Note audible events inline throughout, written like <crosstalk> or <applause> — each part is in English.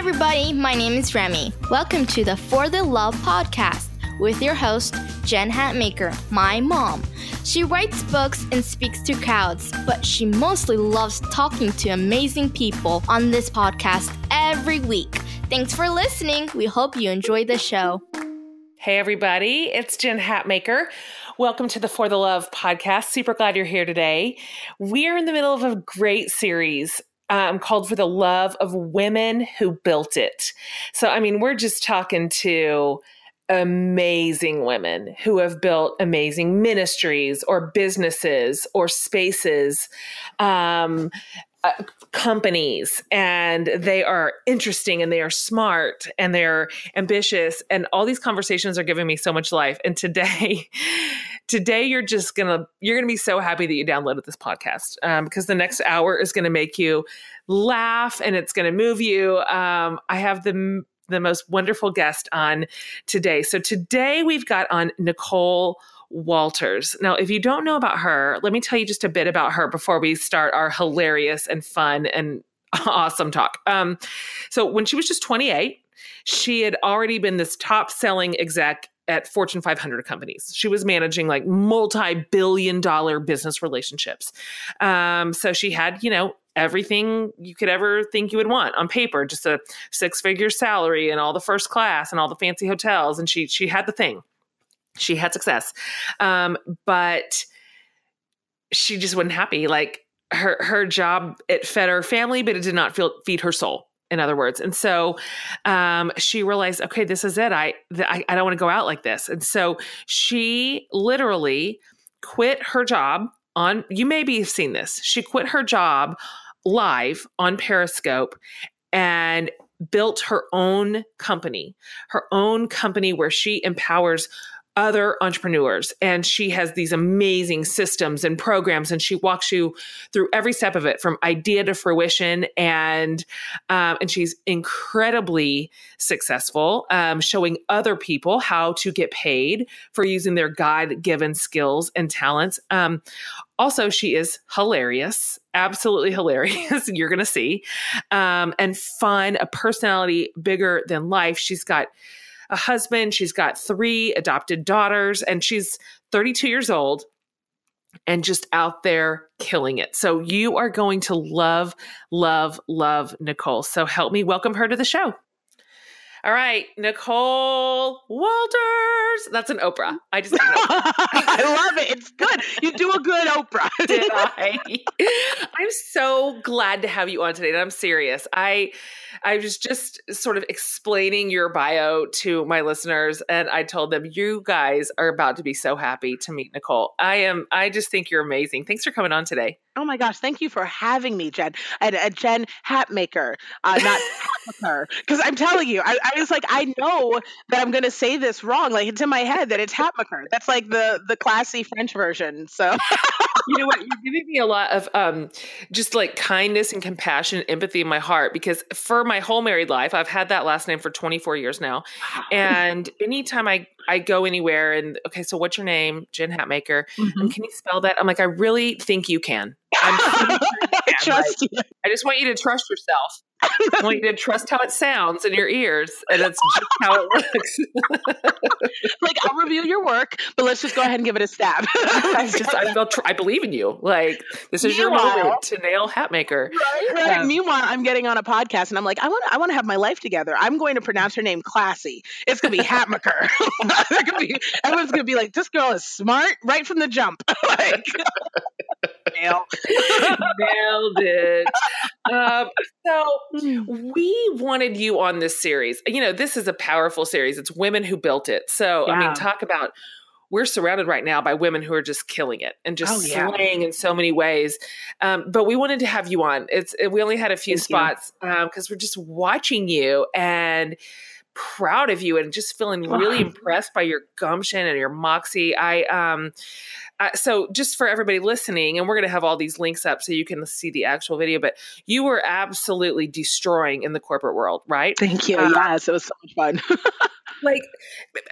everybody. My name is Remy. Welcome to the For the Love podcast with your host, Jen Hatmaker, my mom. She writes books and speaks to crowds, but she mostly loves talking to amazing people on this podcast every week. Thanks for listening. We hope you enjoy the show. Hey, everybody, it's Jen Hatmaker. Welcome to the For the Love podcast. Super glad you're here today. We're in the middle of a great series um, called For the Love of Women Who Built It. So, I mean, we're just talking to amazing women who have built amazing ministries or businesses or spaces. Um, uh, companies and they are interesting and they are smart and they're ambitious and all these conversations are giving me so much life. And today <laughs> today you're just gonna you're gonna be so happy that you downloaded this podcast um, because the next hour is gonna make you laugh and it's gonna move you. Um, i have the the most wonderful guest on today. So today we've got on nicole Walters. Now, if you don't know about her, let me tell you just a bit about her before we start our hilarious and fun and <laughs> awesome talk. Um, so, when she was just 28, she had already been this top selling exec at Fortune 500 companies. She was managing like multi billion dollar business relationships. Um, so she had, you know, everything you could ever think you would want on paper, just a six figure salary and all the first class and all the fancy hotels. And she, she had the thing. She had success. Um, but she just wasn't happy. Like her, her job, it fed her family, but it did not feel, feed her soul in other words. And so um, she realized, okay, this is it. I, I, I don't want to go out like this. And so she literally quit her job on, you maybe have seen this. She quit her job live on Periscope and built her own company, her own company where she empowers other entrepreneurs. And she has these amazing systems and programs and she walks you through every step of it from idea to fruition. And um, and she's incredibly successful um, showing other people how to get paid for using their god-given skills and talents. Um, also she is hilarious absolutely <laughs> hilarious you're gonna see. Um, and fun a personality bigger than life. She's got a husband. She's got three adopted daughters, and she's 32 years old and just out there killing it. So you are going to love, love, love Nicole. So help me welcome her to the show. All right, Nicole Walters. That's an Oprah. I just <laughs> I love it. It's good. You do a good Oprah. <laughs> Did I? I'm so glad to have you on today. And I'm serious. I I was just sort of explaining your bio to my listeners, and I told them you guys are about to be so happy to meet Nicole. I am. I just think you're amazing. Thanks for coming on today. Oh my gosh, thank you for having me, Jen. And uh, Jen Hatmaker, uh, not <laughs> Hatmaker. Because I'm telling you, I, I, was like, I know that I'm going to say this wrong. Like it's in my head that it's Hatmaker. That's like the the classy French version. So you know what? You're giving me a lot of um, just like kindness and compassion, and empathy in my heart because for my whole married life, I've had that last name for 24 years now, and anytime I I go anywhere and okay, so what's your name? Jen Hatmaker. Mm-hmm. And can you spell that? I'm like, I really think you can. I'm <laughs> trust like, you. I just want you to trust yourself. I want you to trust how it sounds in your ears, and that's just how it works. <laughs> like I'll review your work, but let's just go ahead and give it a stab. <laughs> I just I feel tr- I believe in you. Like this is Meanwhile, your moment to nail Hatmaker. Right, right. Um, Meanwhile, I'm getting on a podcast, and I'm like, I want I want to have my life together. I'm going to pronounce her name classy. It's gonna be Hatmaker. <laughs> gonna be, everyone's gonna be like, this girl is smart right from the jump. like, nailed, <laughs> nailed it. Um, so hmm. we wanted you on this series. You know, this is a powerful series. It's women who built it. So yeah. I mean, talk about we're surrounded right now by women who are just killing it and just oh, yeah. slaying in so many ways. Um, but we wanted to have you on. It's we only had a few Thank spots because um, we're just watching you and proud of you and just feeling really impressed by your gumption and your moxie. I um uh, so just for everybody listening and we're going to have all these links up so you can see the actual video but you were absolutely destroying in the corporate world right? Thank you. Uh, yes it was so much fun. <laughs> Like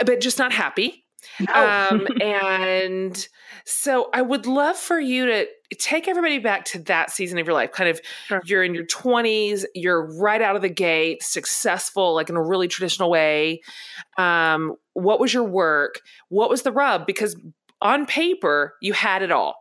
but just not happy No. Um, <laughs> and so I would love for you to take everybody back to that season of your life. Kind of, sure. you're in your 20s, you're right out of the gate, successful, like in a really traditional way. Um, what was your work? What was the rub? Because on paper, you had it all.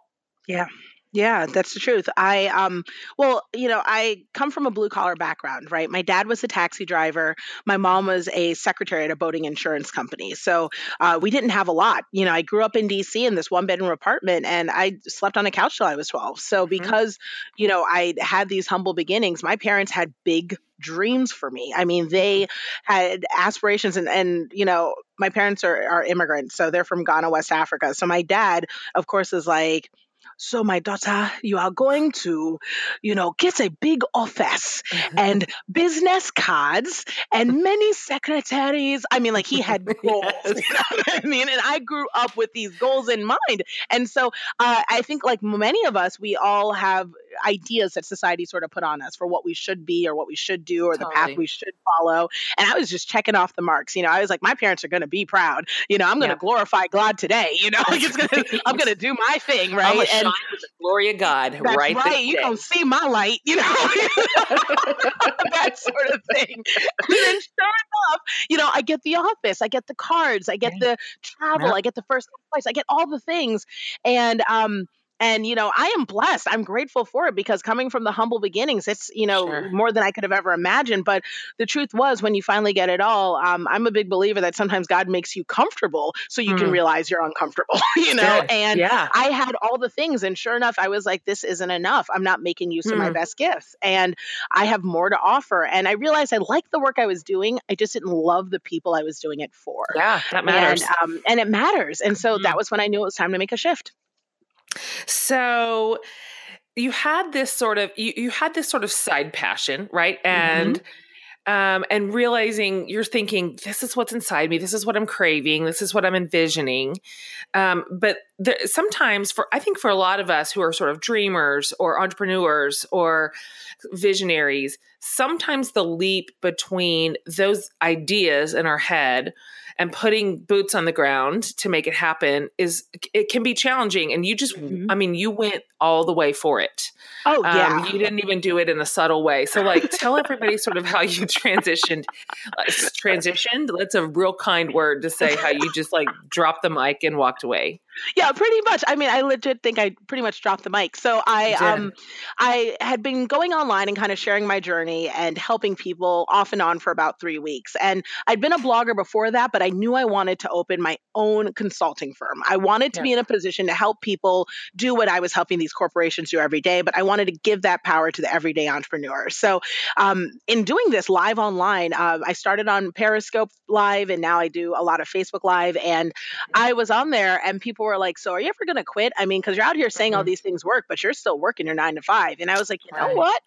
Yeah. Yeah, that's the truth. I um well, you know, I come from a blue collar background, right? My dad was a taxi driver. My mom was a secretary at a boating insurance company. So uh, we didn't have a lot. You know, I grew up in DC in this one bedroom apartment and I slept on a couch till I was 12. So mm-hmm. because, you know, I had these humble beginnings, my parents had big dreams for me. I mean, they mm-hmm. had aspirations and and you know, my parents are are immigrants, so they're from Ghana, West Africa. So my dad, of course, is like so, my daughter, you are going to, you know, get a big office mm-hmm. and business cards and <laughs> many secretaries. I mean, like he had <laughs> goals. yes. <laughs> you know I mean, and I grew up with these goals in mind. And so uh, I think, like many of us, we all have ideas that society sort of put on us for what we should be or what we should do or totally. the path we should follow. And I was just checking off the marks. You know, I was like, my parents are going to be proud. You know, I'm going to yeah. glorify God today. You know, <laughs> like it's gonna, I'm going <laughs> to do my thing, right? and glory of God, that's right? Right. You don't see my light. You know, <laughs> that sort of thing. And then sure enough, you know, I get the office, I get the cards, I get the travel. I get the first place, I get all the things, and um and you know i am blessed i'm grateful for it because coming from the humble beginnings it's you know sure. more than i could have ever imagined but the truth was when you finally get it all um, i'm a big believer that sometimes god makes you comfortable so you mm. can realize you're uncomfortable <laughs> you know Good. and yeah. i had all the things and sure enough i was like this isn't enough i'm not making use mm. of my mm. best gifts and i have more to offer and i realized i liked the work i was doing i just didn't love the people i was doing it for yeah that matters and, um, and it matters and so mm. that was when i knew it was time to make a shift so you had this sort of you, you had this sort of side passion, right? And mm-hmm. um, and realizing you're thinking this is what's inside me, this is what I'm craving, this is what I'm envisioning. Um, but there, sometimes for I think for a lot of us who are sort of dreamers or entrepreneurs or visionaries, sometimes the leap between those ideas in our head and putting boots on the ground to make it happen is it can be challenging and you just mm-hmm. i mean you went all the way for it. Oh yeah. um, you didn't even do it in a subtle way. So like tell everybody sort of how you <laughs> transitioned like, transitioned. That's a real kind word to say how you just like dropped the mic and walked away yeah, pretty much. I mean, I legit think I pretty much dropped the mic. So I um I had been going online and kind of sharing my journey and helping people off and on for about 3 weeks. And I'd been a blogger before that, but I knew I wanted to open my own consulting firm. I wanted to yeah. be in a position to help people do what I was helping these corporations do every day, but I wanted to give that power to the everyday entrepreneur. So um, in doing this live online, uh, I started on Periscope Live and now I do a lot of Facebook Live. And I was on there and people were like, "So are you ever going to quit?" I mean, because you're out here saying all mm-hmm. these things work, but you're still working your nine to five. And I was like, you know what?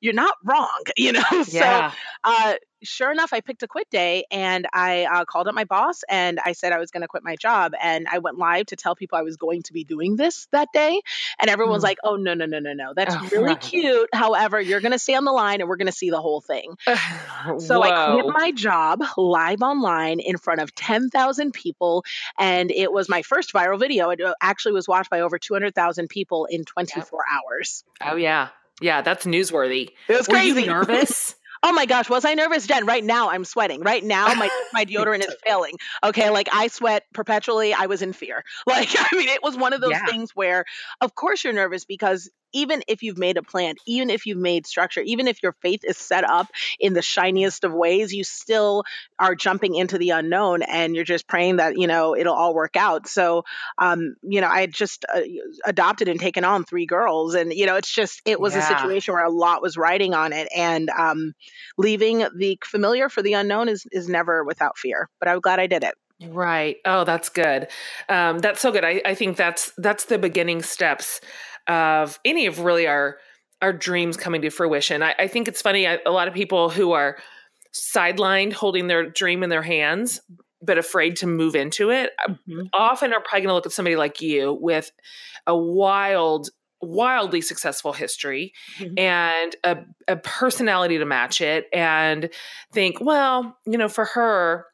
You're not wrong. <laughs> You know. Yeah. So, uh, sure enough, I picked a quit day and I uh, called up my boss and I said I was going to quit my job. And I went live to tell people I was going to be doing this that day. And everyone's mm. like, oh, no, no, no, no, no. That's oh, really cute. However, you're going to stay on the line and we're going to see the whole thing. <sighs> so Whoa. I quit my job live online in front of 10,000 people. And it was my first viral video. It uh, actually was watched by over 200,000 people in 24 yep. hours. Oh, yeah. Yeah, that's newsworthy. It was crazy. Were you <laughs> nervous? Oh my gosh, was I nervous, Jen? Right now I'm sweating. Right now my my <laughs> deodorant is failing. Okay, like I sweat perpetually. I was in fear. <laughs> Like I mean, it was one of those yeah. things where, of course, you're nervous because even if you've made a plan, even if you've made structure, even if your faith is set up in the shiniest of ways, you still are jumping into the unknown and you're just praying that, you know, it'll all work out. So, um, you know, I had just uh, adopted and taken on three girls. And, you know, it's just, it was yeah. a situation where a lot was riding on it. And um, leaving the familiar for the unknown is, is never without fear. But I'm glad I did it. Right. Oh, that's good. Um, that's so good. I, I think that's that's the beginning steps of any of really our our dreams coming to fruition. I, I think it's funny. I, a lot of people who are sidelined, holding their dream in their hands, but afraid to move into it, uh, mm-hmm. often are probably going to look at somebody like you with a wild wildly successful history mm-hmm. and a, a personality to match it and think well you know for her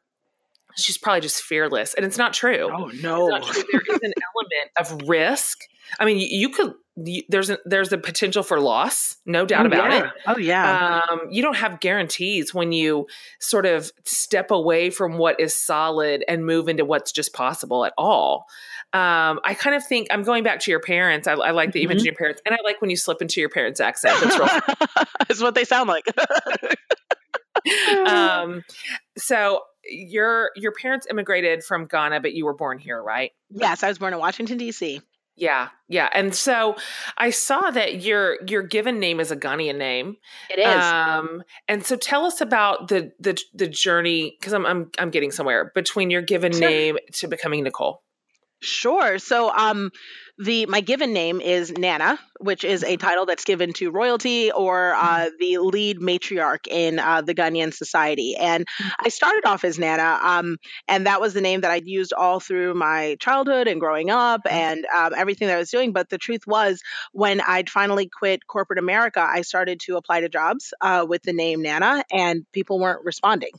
she's probably just fearless. And it's not true. Oh, no. True. There is an element of risk. I mean, you, could, you, there's a, there's a potential for loss, no doubt oh, about yeah. it. Oh, yeah. Um, you don't have guarantees when you sort of step away from what is solid and move into what's just possible at all. Um, I kind of think I'm going back to your parents. I, I like that you Mhm. mentioned your parents, and I like when you slip into your parents' accent. That's real <laughs> That's what they sound like. <laughs> <laughs> <laughs> um, so your your parents immigrated from Ghana, but you were born here, right? yes, I was born in Washington, D.C. Yeah, yeah. And so I saw that your your given name is a Ghanaian name. It is. Um, and so tell us about the the the journey because I'm I'm I'm getting somewhere between your given Sure. name to becoming Nicole. Sure. So, um, the my given name is Nana, which is a title that's given to royalty or uh, the lead matriarch in uh, the Ghanaian society. And I started off as Nana, um, and that was the name that I'd used all through my childhood and growing up and um, everything that I was doing. But the truth was, when I'd finally quit corporate America, I started to apply to jobs uh, with the name Nana, and people weren't responding.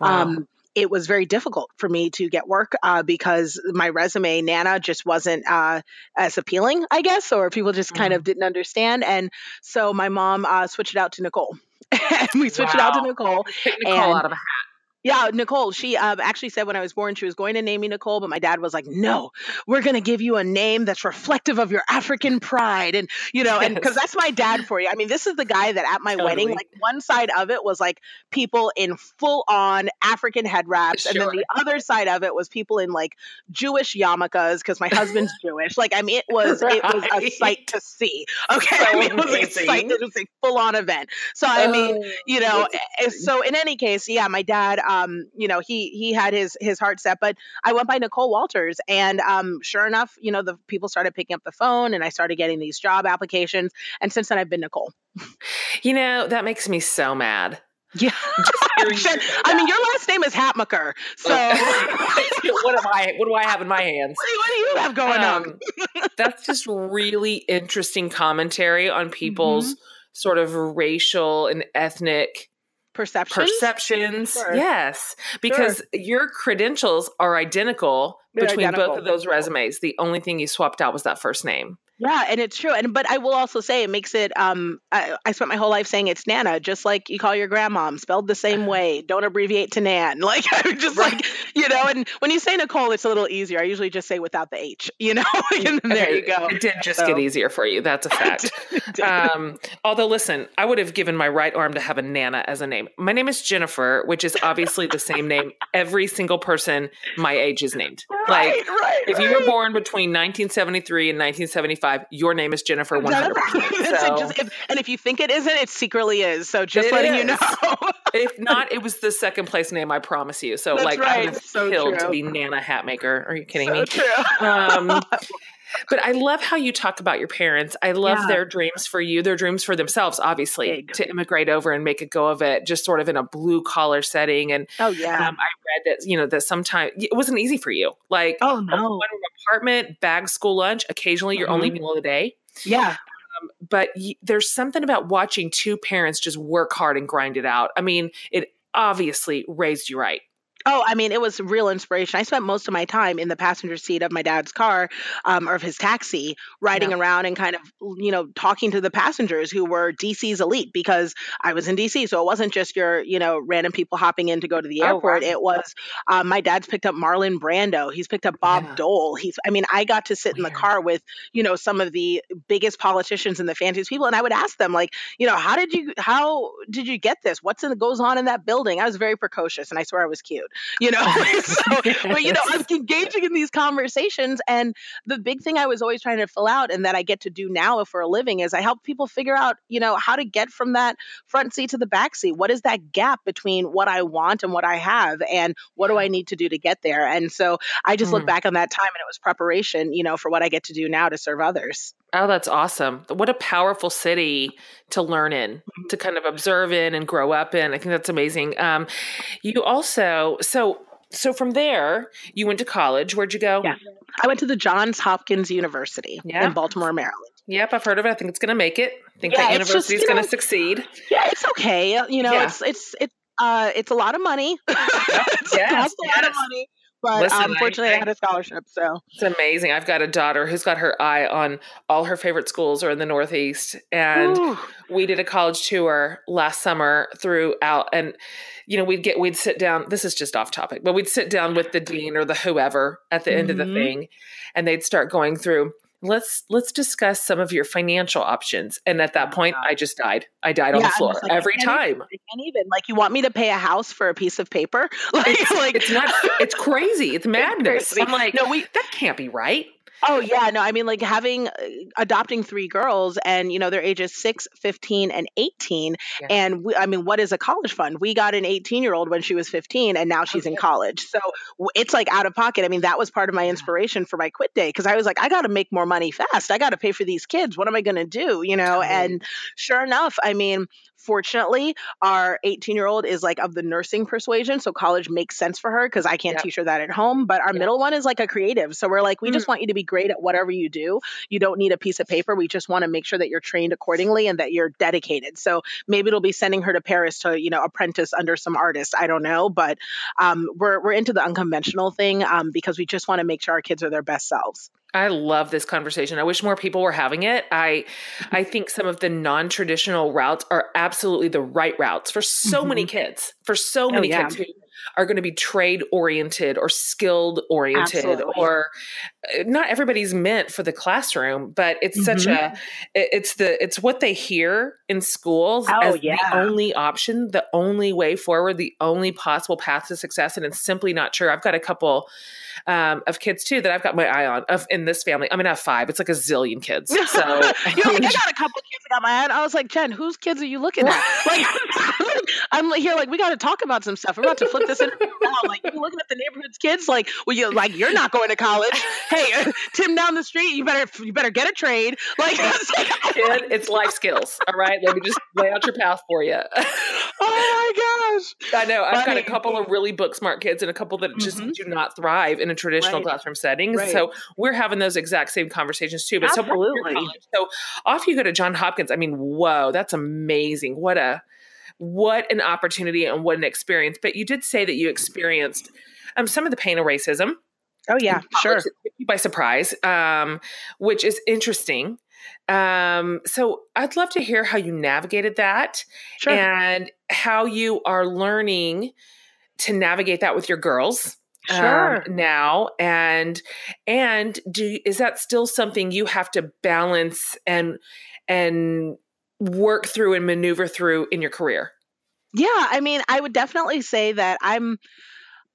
Um, it was very difficult for me to get work uh, because my resume, Nana, just wasn't uh, as appealing, I guess, or people just kind of didn't understand. And so my mom uh, switched it out to Nicole. <laughs> and we switched it out to Nicole. Nicole and- out of a hat. Yeah, Nicole. She uh, actually said when I was born she was going to name me Nicole, but my dad was like, "No, we're going to give you a name that's reflective of your African pride." And you know, and because that's my dad for you. I mean, this is the guy that at my wedding, like one side of it was like people in full on African head wraps, and then the other side of it was people in like Jewish yarmulkes because my husband's <laughs> Jewish. Like, I mean, it was it was a sight to see. Okay, So I mean, it was a sight. It was a full on event. So I mean, Oh, you know eh, so in any case yeah my dad um you know he he had his his heart set but i went by nicole walters and um sure enough you know the people started picking up the phone and i started getting these job applications and since then i've been nicole You know, that makes me so mad. <laughs> yeah hearing you Sure. say i mean your last name is hatmaker so <laughs> <laughs> what, do, am I what do I have in my hands? what do you have going on Um, that's just really interesting commentary on people's Mm-hmm. sort of racial and ethnic perceptions perceptions. Sure. Yes, because your credentials are identical They're between identical. both of those resumes. The only thing you swapped out was that first name. Yeah, and it's true. And but I will also say it makes it. Um, I, I spent my whole life saying it's Nana, just like you call your grandmom, spelled the same way. Don't abbreviate to Nan. <laughs> Like I'm just Right. like you know. And when you say Nicole, it's a little easier. I usually just say without the H. You know. <laughs> and there you go. It did just So- get easier for you. That's a <laughs> fact. um, although, listen, I would have given my right arm to have a Nana as a name. My name is Jennifer, which is obviously the same name every single person my age is named. Like, right, right. if you were born between 1973 and 1975, your name is Jennifer 100%. <laughs> So, it, just- if- and if you think it isn't, it secretly is. So just It letting you know. if <laughs> not, it was the second place name, I promise you. So, That's like, right. have So killed to true. be Nana Hatmaker. Are you kidding so me? true. Um, <laughs> but I love how you talk about your parents. I love Yeah. their dreams for you, their dreams for themselves, obviously, Big. to immigrate over and make a go of it, just sort of in a blue collar setting. And oh yeah. um, I read that, you know, that sometimes it wasn't easy for you. Like, oh no. one room apartment, bag school lunch, occasionally your only meal of the day. Yeah. But y- there's something about watching two parents just work hard and grind it out. I mean, it obviously raised you right. Oh, I mean, it was real inspiration. I spent most of my time in the passenger seat of my dad's car um, or of his taxi, riding around and kind of, you know, talking to the passengers who were DC's elite because I was in DC. So it wasn't just your, you know, random people hopping in to go to the Oh, airport. wow. It was um, my dad's picked up Marlon Brando. He's picked up Bob Yeah. Dole. He's, I mean, I got to sit in the Weird. car with, you know, some of the biggest politicians and the fanciest people. And I would ask them, like, you know, how did you, how did you get this? What's in, goes on in that building? I was very precocious and I swear I was cute you know? <laughs> <laughs> So but you know i'm engaging in these conversations and the big thing i was always trying to fill out and that i get to do now for a living is i help people figure out you know how to get from that front seat to the back seat. What is that gap between what i want and what i have and what do i need to do to get there? And so i just look Mm. back on that time and it was preparation you know for what i get to do now to serve others Oh, that's awesome. What a powerful city to learn in, to kind of observe in and grow up in. I think that's amazing. Um, you also, so, so from there, you went to college. Where'd you go? Yeah. i went to the johns hopkins university Yeah. in baltimore maryland Yep, I've heard of it. I think it's going to make it. I think Yeah, that university is going to succeed. yeah it's okay you know Yeah. it's it's it's Uh, it's a lot of money. <laughs> it's Yes, a lot of money. But Listen, um, I- I, had a scholarship, so It's amazing. I've got a daughter who's got her eye on all her favorite schools are in the Northeast. And Ooh. we did a college tour last summer throughout and you know we'd get we'd sit down this is just off topic but we'd sit down with the dean or the whoever at the end of the Mhm. thing and they'd start going through let's let's discuss some of your financial options. And at that point i just died. I died on the floor like, every time even- I can't even like you want me to pay a house for a piece of paper, <laughs> like it's, like it's not it's crazy. <laughs> It's madness. crazy. i'm like no we that can't be right Oh yeah, no, I mean like having uh, adopting three girls and you know their ages 6, 15 and 18 Yeah. and we, I mean what is a college fund? We got an 18-year-old when she was 15 and now she's in college. So it's like out of pocket. I mean that was part of my Yeah. inspiration for my quit day cuz I was like I got to make more money fast. I got to pay for these kids. What am I going to do, you know? Totally. And sure enough, I mean fortunately our 18 year old is like of the nursing persuasion so college makes sense for her because i can't Yep. teach her that at home but our Yep. middle one is like a creative so we're like we Mm. just want you to be great at whatever you do you don't need a piece of paper we just want to make sure that you're trained accordingly and that you're dedicated so maybe it'll be sending her to paris to you know apprentice under some artist i don't know but um, we're, we're into the unconventional thing um, because we just want to make sure our kids are their best selves I love this conversation. I wish more people were having it. I I <laughs> think some of the non-traditional routes are absolutely the right routes for so many mm-hmm. kids. For so oh, many yeah. kids who are going to be trade oriented or skilled oriented Absolutely. or uh, not everybody's meant for the classroom, but it's such Mhm. a it's the it's what they hear in schools Oh, as yeah. the only option, the only way forward, the only possible path to success and it's simply not true. I've got a couple um, of kids too that I've got my eye on of in this family. I mean, I have five. It's like a zillion kids. So <laughs> You're like, I <laughs> got a couple kids that got my eye. on." I was like, Jen, whose kids are you looking at? <laughs> Like, <laughs> I'm like, here, like, we got to talk about some stuff. We're about to flip this now. <laughs> Like, you looking at the neighborhood's kids? Like, well, you like, you're not going to college. <laughs> Hey, Tim down the street, you better, you better get a trade. Like, it's kid, it's life skills. All right, let me just lay out your path for you. oh my gosh. I know I've got a couple of really book smart kids and a couple that just Mhm. do not thrive in a traditional Right. classroom setting. Right. So we're having those exact same conversations too. But so, back to your Absolutely. college. so off you go to John Hopkins. I mean, whoa, that's amazing. What a what an opportunity and what an experience. But you did say that you experienced um, some of the pain of racism. Oh yeah, sure. College, it took you by surprise, um, which is interesting. Um, so I'd love to hear how you navigated that Sure. and how you are learning to navigate that with your girls um, now and and do is that still something you have to balance and and work through and maneuver through in your career Yeah, I mean, I would definitely say that I'm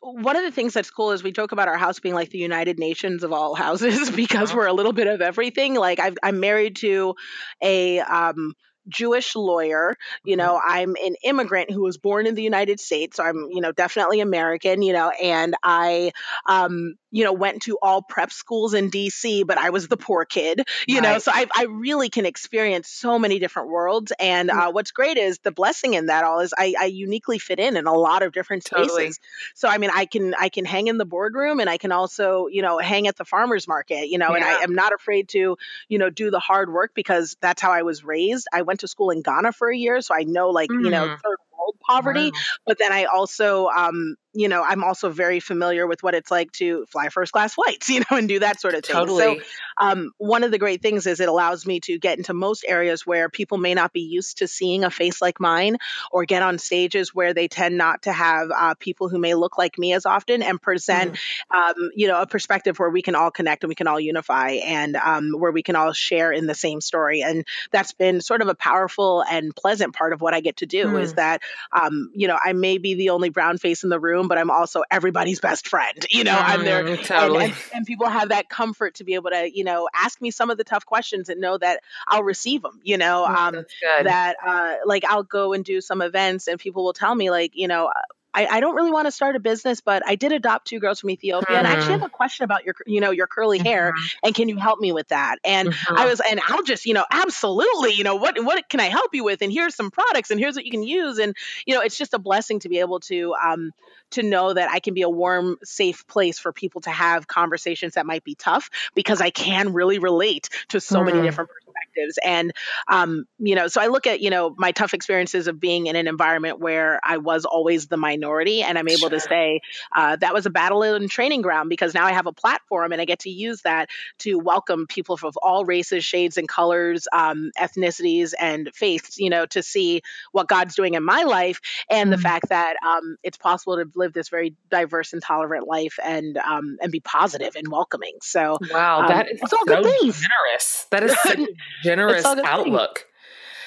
one of the things that's cool is we joke about our house being like the United Nations of all houses <laughs> because Uh-huh. we're a little bit of everything. Like I've, I'm married to a um, Jewish lawyer. You know, I'm an immigrant who was born in the United States, so I'm you know definitely American. You know, and I um, you know went to all prep schools in D.C., but I was the poor kid. You know, so I, I really can experience so many different worlds. And Mm. uh, what's great is the blessing in that all is I, I uniquely fit in in a lot of different spaces. Totally. So I mean, I can I can hang in the boardroom, and I can also you know hang at the farmers market. You know, and I am not afraid to you know do the hard work because that's how I was raised. I went to school in Ghana for a year, so I know like you know Mm. third world poverty Wow. but then I also, um, you know, I'm also very familiar with what it's like to fly first class flights, <laughs> you know, and do that sort of thing. totally So, um, one of the great things is it allows me to get into most areas where people may not be used to seeing a face like mine, or get on stages where they tend not to have uh, people who may look like me as often, and present, um, you know, a perspective where we can all connect and we can all unify, and um, where we can all share in the same story. And that's been sort of a powerful and pleasant part of what I get to do is Mm. that um, you know, I may be the only brown face in the room, but I'm also everybody's best friend. You know, I'm there. Mm, And, totally and, and people have that comfort to be able to, you know, ask me some of the tough questions and know that I'll receive them. You know, Mm, um, that uh, like I'll go and do some events and people will tell me like, you know, I, I don't really want to start a business, but I did adopt two girls from Ethiopia, and I actually have a question about your, you know, your curly hair, and can you help me with that? And Mhm. I was, and I'll just, you know, absolutely, you know, what what can I help you with? And here's some products, and here's what you can use, and you know, it's just a blessing to be able to um to know that I can be a warm, safe place for people to have conversations that might be tough because I can really relate to so many Mm. different perspectives. perspectives. And, um, you know, so I look at, you know, my tough experiences of being in an environment where I was always the minority. And I'm able sure. to say uh, that was a battle and training ground because now I have a platform and I get to use that to welcome people of all races, shades, and colors, um, ethnicities, and faiths, you know, to see what God's doing in my life and mm-hmm. the fact that um, it's possible to live this very diverse and tolerant life and um, and be positive and welcoming. So wow, um, that is so good things. generous. That is such <laughs> a generous outlook.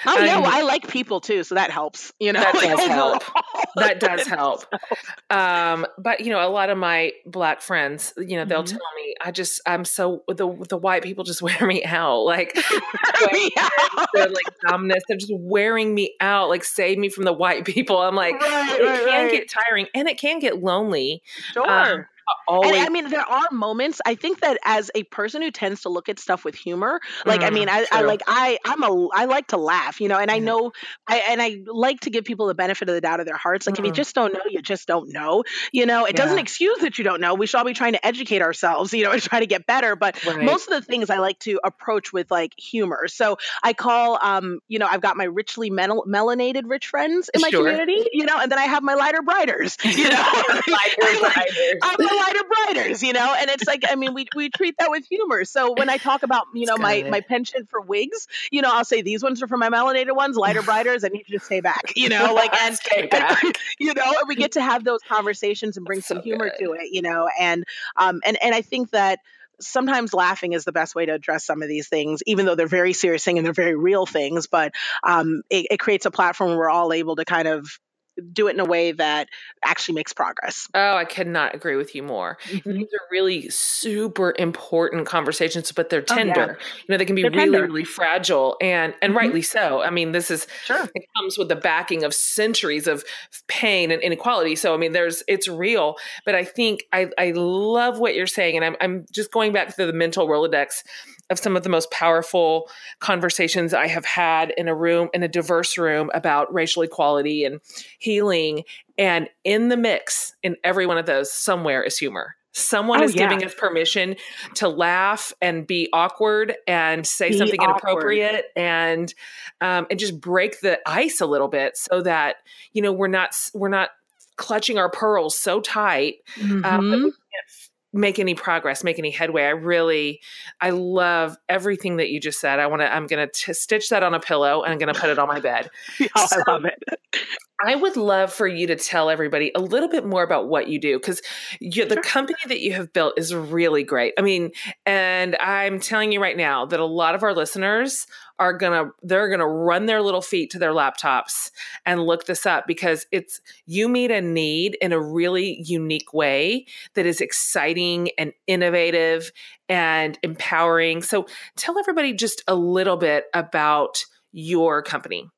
Yeah, well, I like people too, so that helps. You know, <laughs> that <laughs> does help. that does help. Um, but you know, a lot of my black friends, you know, they'll mm-hmm. tell me, I just, I'm so the the white people just <laughs> wear me out. Like, they're like dumbness. They're just wearing me out. Like, save me from the white people. I'm like, right, it right, can right. get tiring and it can get lonely. Sure. Um, always. And I mean, there are moments. I think that as a person who tends to look at stuff with humor, like mm, I mean, I, I, like I I'm a I like to laugh, you know, and I know I and I like to give people the benefit of the doubt of their hearts. Like mm. if you mm-hmm. just don't know, you just don't know. You know, it yeah. doesn't excuse that you don't know. We should all be trying to educate ourselves, you know, and try to get better. But right. most of the things I like to approach with like humor. So I call, um, you know, I've got my richly mel- melanated rich friends in my sure. community, you know, and then I have my lighter brighters, <laughs> you know. <laughs> lighter brighters <laughs> lighter brighters, you know? And it's like, I mean, we, we treat that with humor. So when I talk about, you know, my, my penchant for wigs, you know, I'll say these ones are for my melanated ones, lighter <laughs> brighters. I need you to stay back, you know, <laughs> like, and, and <laughs> you know, and we get to have those conversations and bring That's some so humor good. to it, you know? And, um, and, and I think that, sometimes laughing is the best way to address some of these things, even though they're very serious things and they're very real things. But um, it, it, creates a platform where we're all able to kind of do it in a way that actually makes progress. Oh, I cannot agree with you more. Mm-hmm. These are really super important conversations, but they're tender. Oh, yeah. You know, they can be they're really, tender. really fragile and and mm-hmm. rightly so. I mean, this is sure. it comes with the backing of centuries of pain and inequality. So I mean, there's it's real. But I think I I love what you're saying, and I'm I'm just going back to the mental Rolodex of some of the most powerful conversations I have had in a room, in a diverse room about racial equality and healing. And in the mix, in every one of those, somewhere is humor. Someone oh, is yeah. giving us permission to laugh and be awkward and say be something awkward. inappropriate and um, and just break the ice a little bit so that you know we're not we're not clutching our pearls so tight mm-hmm. um, that we can't make any progress, make any headway. I really, I love everything that you just said. I want to, I'm going to stitch that on a pillow and I'm going to put it on my bed. <laughs> oh, so, I love it. I would love for you to tell everybody a little bit more about what you do because the company that you have built is really great. I mean, and I'm telling you right now that a lot of our listeners are gonna they're gonna run their little feet to their laptops and look this up because it's you meet a need in a really unique way that is exciting and innovative and empowering. So tell everybody just a little bit about your company.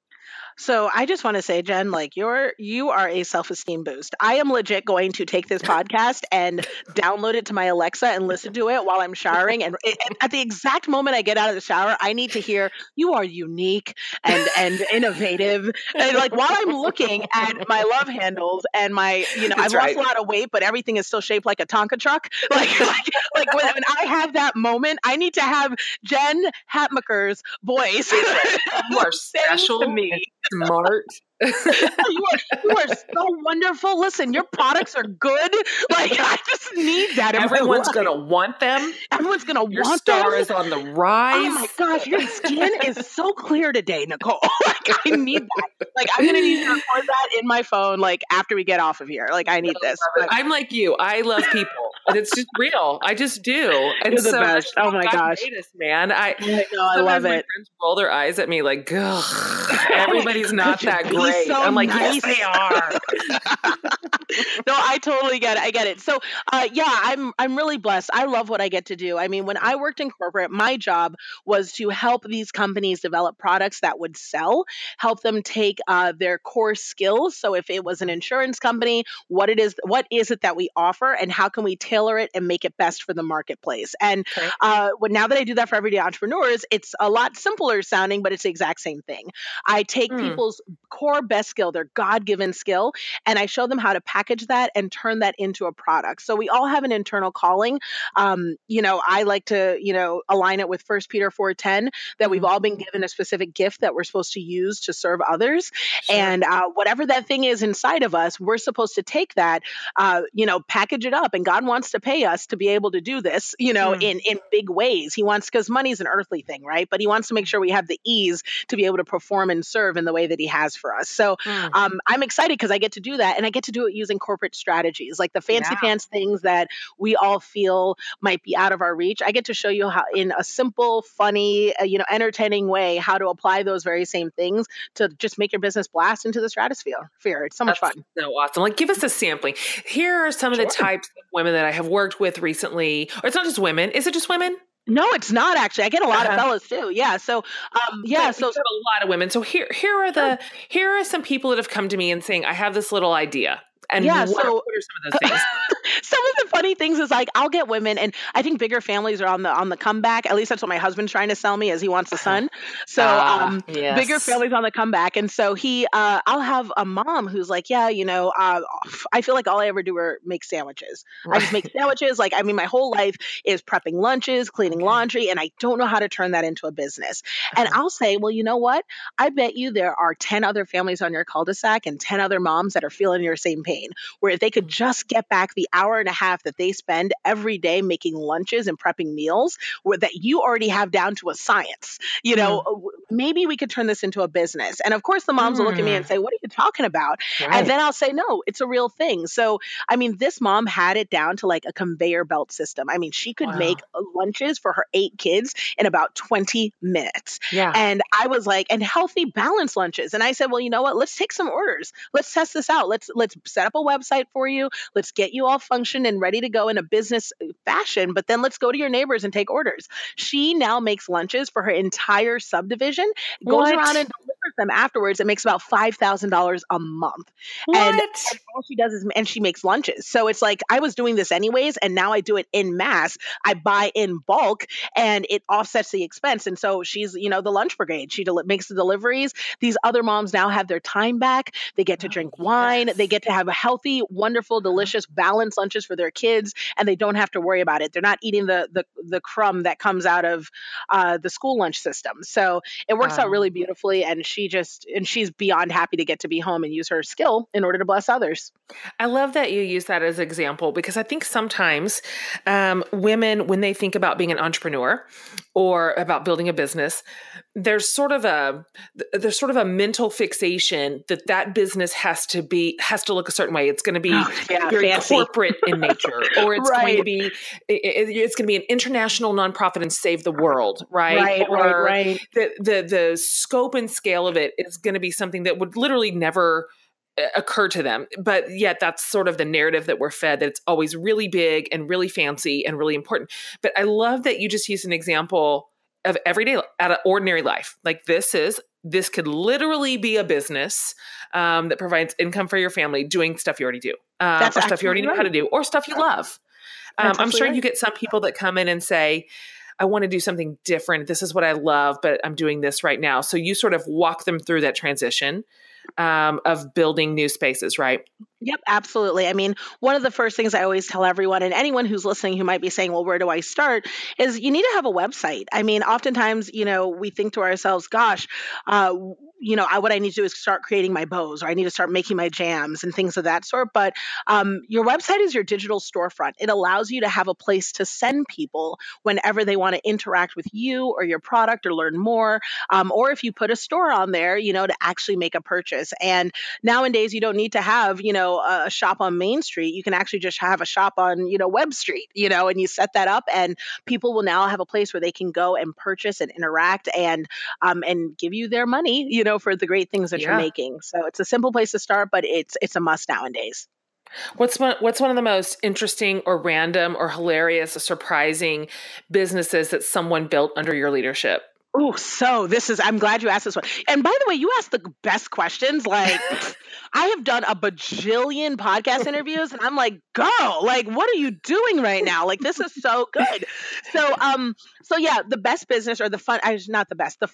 So I just want to say, Jen, like you're you are a self-esteem boost. I am legit going to take this <laughs> podcast and download it to my Alexa and listen to it while I'm showering. And, at the exact moment I get out of the shower, I need to hear you are unique and and innovative. And like while I'm looking at my love handles and my, you know, That's I've right. lost a lot of weight, but everything is still shaped like a Tonka truck. <laughs> Like like, like when, when I have that moment, I need to have Jen Hatmaker's voice. You are <laughs> special to me smart <laughs> you, are, you are so wonderful. Listen, your products are good. <laughs> Like I just need that. Everyone's gonna want them. Everyone's gonna your want star them. is on the rise. Oh my gosh, your skin is so clear today, Nicole. <laughs> like I need that. Like I'm gonna need to record that in my phone. Like after we get off of here. Like I need this. I'm like you. I love people, and it's just real. I just do. And You're the so best. Oh my God gosh, us, man. I, I, know, I love it. Friends roll their eyes at me like, ugh, everybody's not that great. So I'm like, nice. yes, they are. <laughs> no, I totally get it. I get it. So, uh, yeah, I'm I'm really blessed. I love what I get to do. I mean, when I worked in corporate, my job was to help these companies develop products that would sell, help them take uh, their core skills. So, if it was an insurance company, what it is, what is it that we offer, and how can we tailor it and make it best for the marketplace? And okay. uh, when, now that I do that for everyday entrepreneurs, it's a lot simpler sounding, but it's the exact same thing. I take mm. people's core best skill, their God given skill, and I show them how to package that and turn that into a product. So we all have an internal calling. Um, you know, I like to, you know, align it with First Peter 4:10 that we've mm-hmm. all been given a specific gift that we're supposed to use to serve others. Sure. And uh, whatever that thing is inside of us, we're supposed to take that, uh, you know, package it up. And God wants to pay us to be able to do this, you know, mm. in in big ways. He wants because money's an earthly thing, right? But He wants to make sure we have the ease to be able to perform and serve in the way that He has for us. So mm. um, I'm excited because I get to do that, and I get to do it using corporate strategies, like the fancy yeah. pants things that we all feel might be out of our reach. I get to show you how, in a simple, funny, uh, you know, entertaining way, how to apply those very same things to just make your business blast into the stratosphere. Fear. It's so much That's fun. So awesome. Like, give us a sampling. Here are some sure. of the types of women that I have worked with recently. Or it's not just women. Is it just women? No, it's not actually. I get a lot uh-huh. of fellas too. Yeah. So, um, yeah. So, a lot of women. So here, here are the here are some people that have come to me and saying, "I have this little idea." And yeah, what, so, what are some of those things? <laughs> some of the funny things is like I'll get women, and I think bigger families are on the on the comeback. At least that's what my husband's trying to sell me, as he wants a son. <laughs> So uh, um, yes. bigger families on the comeback, and so he, uh, I'll have a mom who's like, yeah, you know, uh, I feel like all I ever do are make sandwiches. Right. I just make <laughs> sandwiches. Like I mean, my whole life is prepping lunches, cleaning okay. laundry, and I don't know how to turn that into a business. Uh-huh. And I'll say, well, you know what? I bet you there are ten other families on your cul-de-sac and ten other moms that are feeling your same pain. Where if they could just get back the hour and a half that they spend every day making lunches and prepping meals where, that you already have down to a science. You know, mm. maybe we could turn this into a business. And of course, the moms mm. will look at me and mm. say, What are you talking about? Right. And then I'll say, No, it's a real thing. So, I mean, this mom had it down to like a conveyor belt system. I mean, she could wow. make lunches for her eight kids in about 20 minutes. Yeah. And I was like, and healthy, balanced lunches. And I said, Well, you know what? Let's take some orders. Let's test this out. Let's let's set up a website for you. Let's get you all functioned and ready to go in a business uh, fashion, but then let's go to your neighbors and take orders. She now makes lunches for her entire subdivision, goes what? around and delivers them afterwards. It makes about $5,000 a month. What? And, and all she does is, and she makes lunches. So it's like I was doing this anyways, and now I do it in mass. I buy in bulk and it offsets the expense. And so she's, you know, the lunch brigade. She del- makes the deliveries. These other moms now have their time back. They get to oh, drink wine. Yes. They get to have a healthy, wonderful, delicious, balanced lunches for their kids, and they don't have to worry about it. They're not eating the the, the crumb that comes out of uh, the school lunch system. So it works out really beautifully, and she just and she's beyond happy to get to be home and use her skill in order to bless others. I love that you use that as an example because I think sometimes um, women, when they think about being an entrepreneur or about building a business, there's sort of a there's sort of a mental fixation that that business has to be has to look a certain way. It's going to be oh, yeah, very fancy. corporate in nature, or it's right. going to be it, it's going to be an international nonprofit and save the world, right? Right, or right, right. The the the scope and scale of it is going to be something that would literally never uh, occur to them but yet that's sort of the narrative that we're fed that it's always really big and really fancy and really important but i love that you just used an example of everyday at an ordinary life. Like this is this could literally be a business um, that provides income for your family doing stuff you already do, uh, or stuff you already know right. how to do, or stuff you love. Um, I'm sure right. you get some people that come in and say, I want to do something different. This is what I love, but I'm doing this right now. So you sort of walk them through that transition um, of building new spaces, right? Yep, absolutely. I mean, one of the first things I always tell everyone, and anyone who's listening who might be saying, well, where do I start? is you need to have a website. I mean, oftentimes, you know, we think to ourselves, gosh, uh, you know, I, what I need to do is start creating my bows or I need to start making my jams and things of that sort. But um, your website is your digital storefront. It allows you to have a place to send people whenever they want to interact with you or your product or learn more. Um, or if you put a store on there, you know, to actually make a purchase. And nowadays, you don't need to have, you know, a shop on Main Street. You can actually just have a shop on, you know, Web Street, you know, and you set that up and people will now have a place where they can go and purchase and interact and um, and give you their money, you know, for the great things that yeah. you're making. So it's a simple place to start, but it's it's a must nowadays. What's one, what's one of the most interesting or random or hilarious or surprising businesses that someone built under your leadership? Oh, so this is, I'm glad you asked this one. And by the way, you asked the best questions. Like, <laughs> I have done a bajillion podcast interviews and I'm like, girl, like what are you doing right now? Like this is so good. So um so yeah, the best business or the fun I not the best, the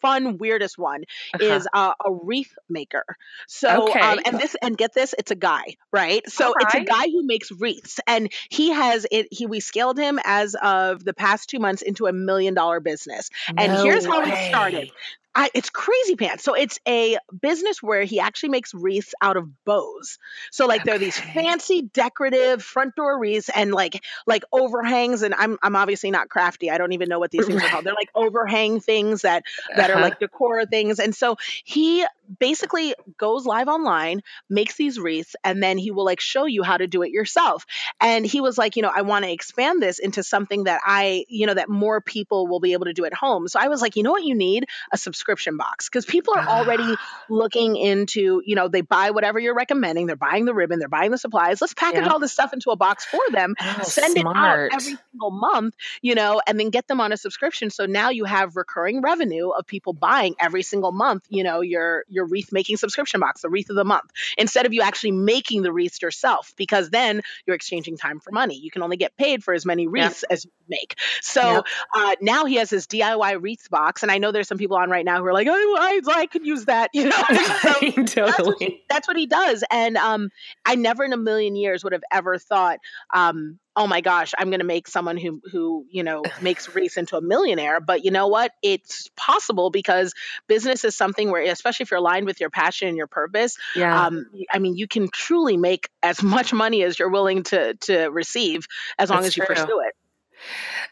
fun weirdest one Uh-huh. is uh, a wreath maker. So Okay. um and this and get this, it's a guy, right? So All it's a guy who makes wreaths and he has it he we scaled him as of the past 2 months into a million dollar business. And No here's how it started. I, it's crazy pants. So it's a business where he actually makes wreaths out of bows. So like they're these fancy decorative front door wreaths and like like overhangs. And I'm I'm obviously not crafty. I don't even know what these things are called. They're like overhang things that that are Uh-huh. like decor things. And so he basically goes live online, makes these wreaths, and then he will like show you how to do it yourself. And he was like, you know, I want to expand this into something that I, you know, that more people will be able to do at home. So I was like, you know what you need? A subscription box because people are already <sighs> looking into, you know, they buy whatever you're recommending. They're buying the ribbon, they're buying the supplies. Let's package Yeah. all this stuff into a box for them Oh, send it out every single month, you know, and then get them on a subscription. So now you have recurring revenue of people buying every single month, you know, your your wreath making subscription box, the wreath of the month, instead of you actually making the wreaths yourself, because then you're exchanging time for money. You can only get paid for as many wreaths as you make. So Yep. uh, now he has this DIY wreaths box, and I know there's some people on right now who are like, oh, I, I could use that, <laughs> you know. <laughs> So that's what, totally. he, that's what he does. And um, I never in a million years would have ever thought, um, oh my gosh, I'm going to make someone who who you know <laughs> makes wreaths into a millionaire. But you know what? It's possible because business is something where, especially if you're aligned with your passion and your purpose, Yeah. um, I mean, you can truly make as much money as you're willing to to receive as long That's as you true. pursue it.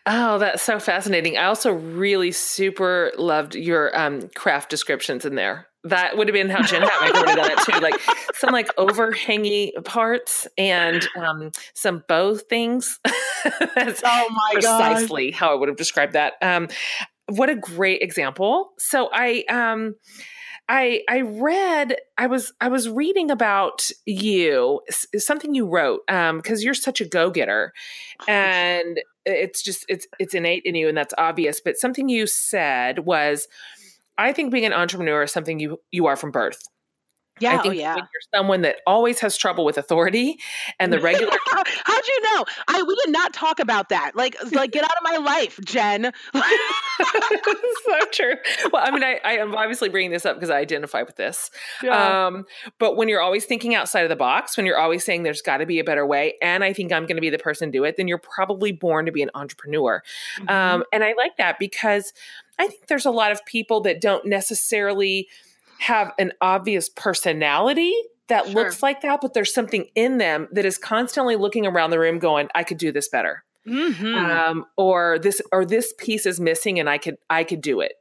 Oh, that's so fascinating. I also really super loved your um, craft descriptions in there. That would have been how Jen Hatmaker would have done it too. Like some like overhangy parts and um, some bow things. <laughs> that's Oh my God. precisely how I would have described that. Um, what a great example. So I um I I read I was I was reading about you something you wrote um because you're such a go-getter and it's just it's it's innate in you and that's obvious but something you said was I think being an entrepreneur is something you you are from birth. Yeah, I oh think yeah. when you're someone that always has trouble with authority and the <laughs> regular How, how'd you know? I we did not talk about that. Like like get out of my life, Jen. <laughs> <laughs> so true. Well, I mean, I, I am obviously bringing this up because I identify with this. Yeah. Um, but when you're always thinking outside of the box, when you're always saying there's got to be a better way, and I think I'm going to be the person to do it, then you're probably born to be an entrepreneur. Mm-hmm. Um, and I like that because I think there's a lot of people that don't necessarily have an obvious personality that Sure. looks like that, but there's something in them that is constantly looking around the room going, I could do this better Mhm. um, or this or this piece is missing and I could I could do it.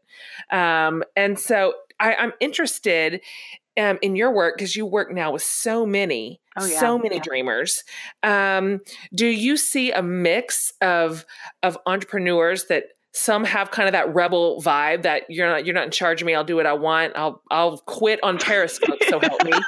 Um, and so I, I'm interested um, in your work because you work now with so many, Oh, yeah. so many Yeah. dreamers. Um, do you see a mix of of entrepreneurs that some have kind of that rebel vibe that you're not you're not in charge of me. I'll do what I want. I'll I'll quit on Periscope. so help me. <laughs>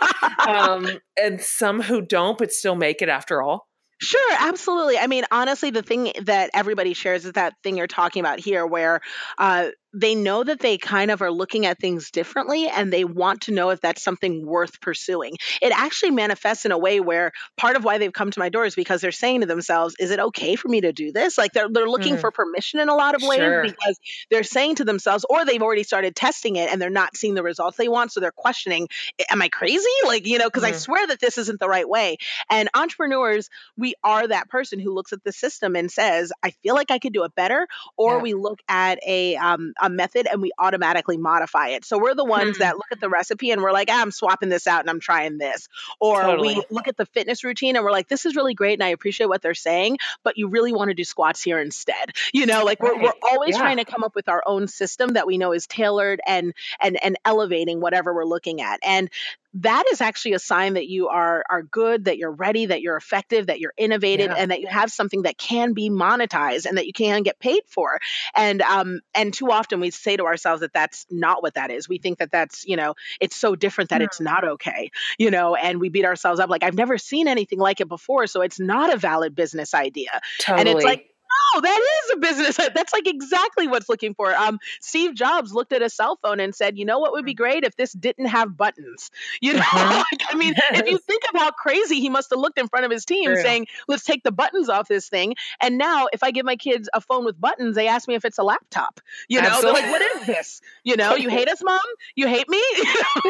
Um, and some who don't but still make it after all. Sure, absolutely. I mean, honestly, the thing that everybody shares is that thing you're talking about here, where uh, they know that they kind of are looking at things differently and they want to know if that's something worth pursuing. It actually manifests in a way where part of why they've come to my door is because they're saying to themselves, Is it okay for me to do this? Like they're, they're looking Mm. for permission in a lot of ways Sure. because they're saying to themselves, or they've already started testing it and they're not seeing the results they want. So they're questioning, Am I crazy? Like, you know, because I Mhm. swear that this isn't the right way. And entrepreneurs, we are that person who looks at the system and says, I feel like I could do it better. Or Yeah. we look at a, um, a method and we automatically modify it. So we're the ones Hmm. that look at the recipe and we're like, ah, I'm swapping this out and I'm trying this. Or Totally. we look at the fitness routine and we're like, this is really great and I appreciate what they're saying, but you really want to do squats here instead. <laughs> You know, like we're, we're always Yeah. trying to come up with our own system that we know is tailored and and and elevating whatever we're looking at. And that is actually a sign that you are are good, that you're ready, that you're effective, that you're innovative, Yeah. and that you have something that can be monetized and that you can get paid for. And um and too often we say to ourselves that that's not what that is. We think that that's you know it's so different that it's not okay, you know, and we beat ourselves up like I've never seen anything like it before, so it's not a valid business idea. Totally. And it's like know that is a business. <laughs> That's like exactly what's looking for. Um, Steve Jobs looked at a cell phone and said, "You know what would be great if this didn't have buttons." <laughs> You know, uh-huh. <laughs> like, I mean, yes. if you think of how crazy he must have looked in front of his team, True. saying, "Let's take the buttons off this thing." And now, if I give my kids a phone with buttons, they ask me if it's a laptop. You know, Absolutely. they're like, "What is this?" You know, you hate us, mom? You hate me?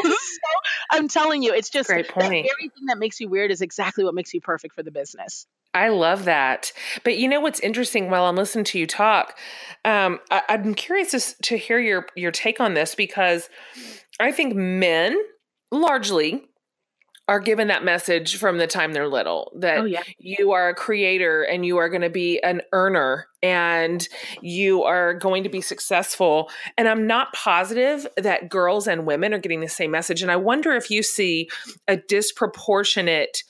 so, I'm telling you, it's just everything that makes you weird is exactly what makes you perfect for the business. I love that. But you know what's interesting while I'm listening to you talk, um, I, am curious to, to hear your your take on this because I think men largely are given that message from the time they're little that oh, yeah. you are a creator and you are going to be an earner and you are going to be successful. And I'm not positive that girls and women are getting the same message. And I wonder if you see a disproportionate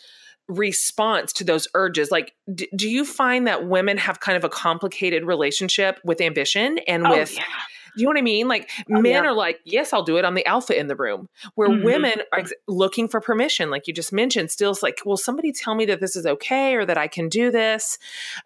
response to those urges like d- do you find that women have kind of a complicated relationship with ambition and oh, with yeah. you know what I mean? Like oh, men yeah. are like, yes, I'll do it. I'm the alpha in the room. Where mm-hmm. women are ex- looking for permission, like you just mentioned. Still, it's like, will somebody tell me that this is okay or that I can do this?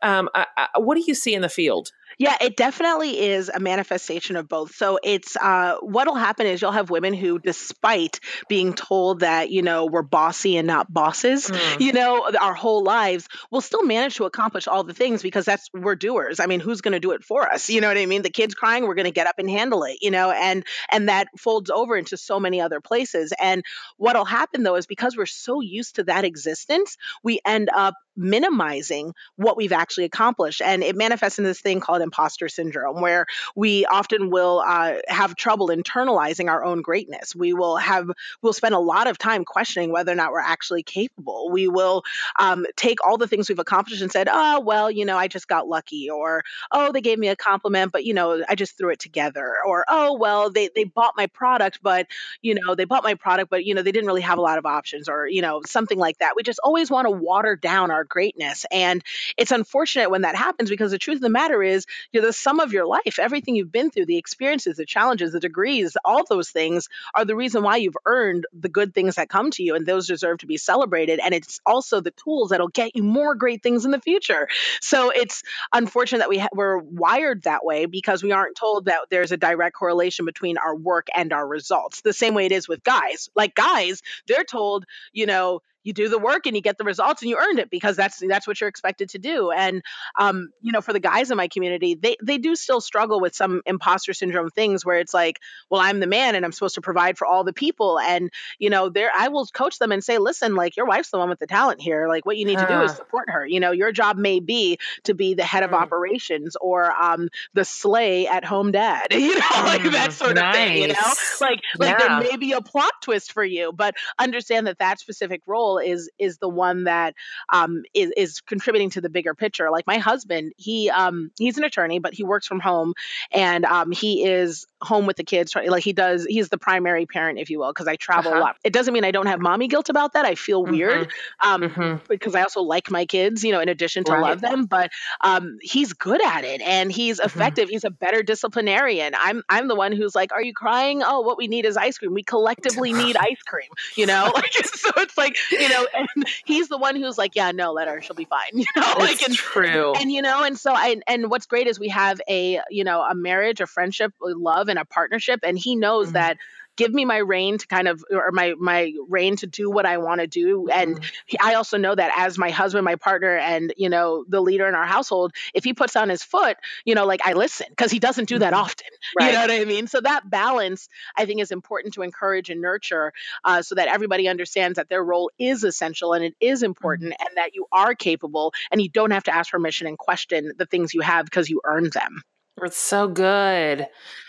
Um, I, I, what do you see in the field? Yeah, it definitely is a manifestation of both. So it's uh, what'll happen is you'll have women who, despite being told that you know we're bossy and not bosses, mm. you know, our whole lives, will still manage to accomplish all the things because that's we're doers. I mean, who's going to do it for us? You know what I mean? The kids crying, we're going to get up and handle it. You know, and and that folds over into so many other places. And what'll happen though is because we're so used to that existence, we end up minimizing what we've actually accomplished. And it manifests in this thing called imposter syndrome, where we often will uh, have trouble internalizing our own greatness. We will have, we'll spend a lot of time questioning whether or not we're actually capable. We will um, take all the things we've accomplished and said, oh, well, you know, I just got lucky, or oh, they gave me a compliment, but, you know, I just threw it together, or oh, well, they, they bought my product, but, you know, they bought my product, but, you know, they didn't really have a lot of options, or, you know, something like that. We just always want to water down our greatness. And it's unfortunate when that happens because the truth of the matter is, you're the sum of your life. Everything you've been through, the experiences, the challenges, the degrees, all those things are the reason why you've earned the good things that come to you. And those deserve to be celebrated. And it's also the tools that'll get you more great things in the future. So it's unfortunate that we ha- we're wired that way because we aren't told that there's a direct correlation between our work and our results. The same way it is with guys. Like guys, they're told, you know, you do the work and you get the results and you earned it because that's that's what you're expected to do. And um, you know for the guys in my community they they do still struggle with some imposter syndrome things where it's like well i'm the man and i'm supposed to provide for all the people. And you know there i will coach them and say listen like your wife's the one with the talent here. Like what you need to do is support her. You know your job may be to be the head of mm. operations or um, the sleigh at home dad <laughs> you know mm, like that sort nice. of thing you know? Like like yeah. there may be a plot twist for you but understand that that specific role is is the one that um, is is contributing to the bigger picture. Like my husband, he um, he's an attorney, but he works from home, and um, he is home with the kids. Like he does, he's the primary parent, if you will, because I travel uh-huh. a lot. It doesn't mean I don't have mommy guilt about that. I feel mm-hmm. weird um, mm-hmm. because I also like my kids, you know, in addition to right. love them. But um, he's good at it and he's mm-hmm. effective. Mm-hmm. He's a better disciplinarian. I'm I'm the one who's like, "Are you crying? Oh, what we need is ice cream. We collectively need <laughs> ice cream." You know, <laughs> like so it's like you know, and he's the one who's like, "Yeah, no, let her. She'll be fine." <laughs> You know, it's like and, true. And you know, and so I and what's great is we have a you know a marriage, a friendship, love, and a partnership, and he knows mm-hmm. that give me my rein to kind of or my my rein to do what I want to do. And mm-hmm. I also know that as my husband, my partner, and you know the leader in our household, if he puts on his foot, you know, like I listen because he doesn't do that mm-hmm. often. <laughs> Right. You know what I mean? So that balance, I think, is important to encourage and nurture, uh, so that everybody understands that their role is essential and it is important, mm-hmm. and that you are capable, and you don't have to ask permission and question the things you have because you earned them. It's so good.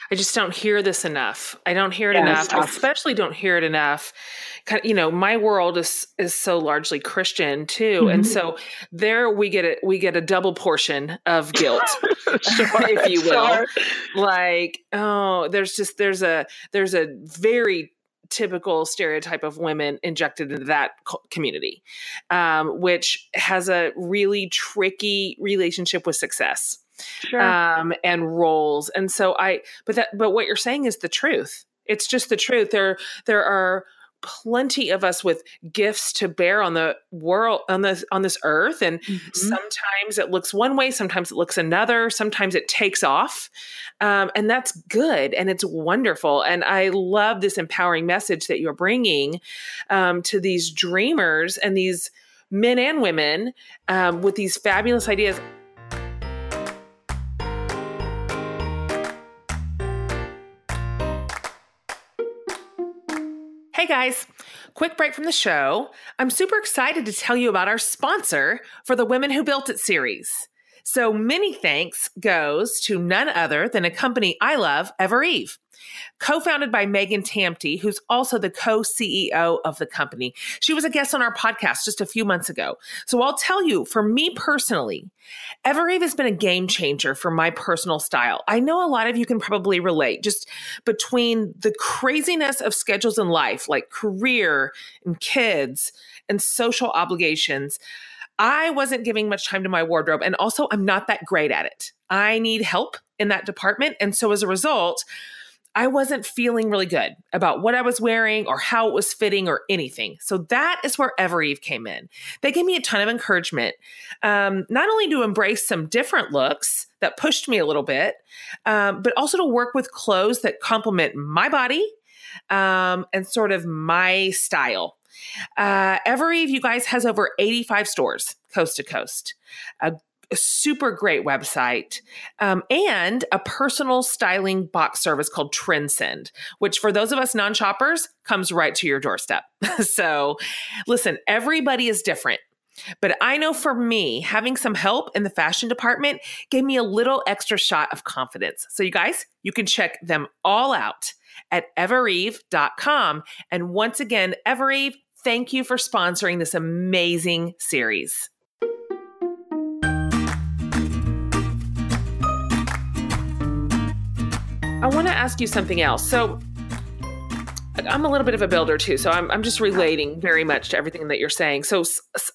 I just don't hear this enough. I don't hear it yeah, enough. I especially don't hear it enough. You know, my world is is so largely Christian too, mm-hmm. and so there we get a we get a double portion of guilt, <laughs> sure, <laughs> if you will. Sure. Like, oh, there's just there's a there's a very typical stereotype of women injected into that community, um, which has a really tricky relationship with success sure. um, and roles. And so I, but that, but what you're saying is the truth. It's just the truth. There, there are plenty of us with gifts to bear on the world on this on this earth and mm-hmm. sometimes it looks one way sometimes it looks another sometimes it takes off um, and that's good and it's wonderful and i love this empowering message that you're bringing um, to these dreamers and these men and women um, with these fabulous ideas Guys, quick break from the show. I'm super excited to tell you about our sponsor for the Women Who Built It series. So many thanks goes to none other than a company I love, Evereve co founded by Megan Tamte, who's also the co CEO of the company. She was a guest on our podcast just a few months ago. So I'll tell you, for me personally, Evereve has been a game changer for my personal style. I know a lot of you can probably relate just between the craziness of schedules in life, like career and kids and social obligations. I wasn't giving much time to my wardrobe. And also, I'm not that great at it. I need help in that department. And so, as a result, I wasn't feeling really good about what I was wearing or how it was fitting or anything. So that is where Evereve came in. They gave me a ton of encouragement, um, not only to embrace some different looks that pushed me a little bit, um, but also to work with clothes that complement my body um, and sort of my style. Uh, Evereve, you guys, has over 85 stores coast to coast. A a super great website um, and a personal styling box service called Trendsend, which for those of us non shoppers comes right to your doorstep. <laughs> so, listen, everybody is different. But I know for me, having some help in the fashion department gave me a little extra shot of confidence. So, you guys, you can check them all out at evereve.com. And once again, Evereve, thank you for sponsoring this amazing series. I want to ask you something else. So, I'm a little bit of a builder too, so I'm, I'm just relating very much to everything that you're saying. So,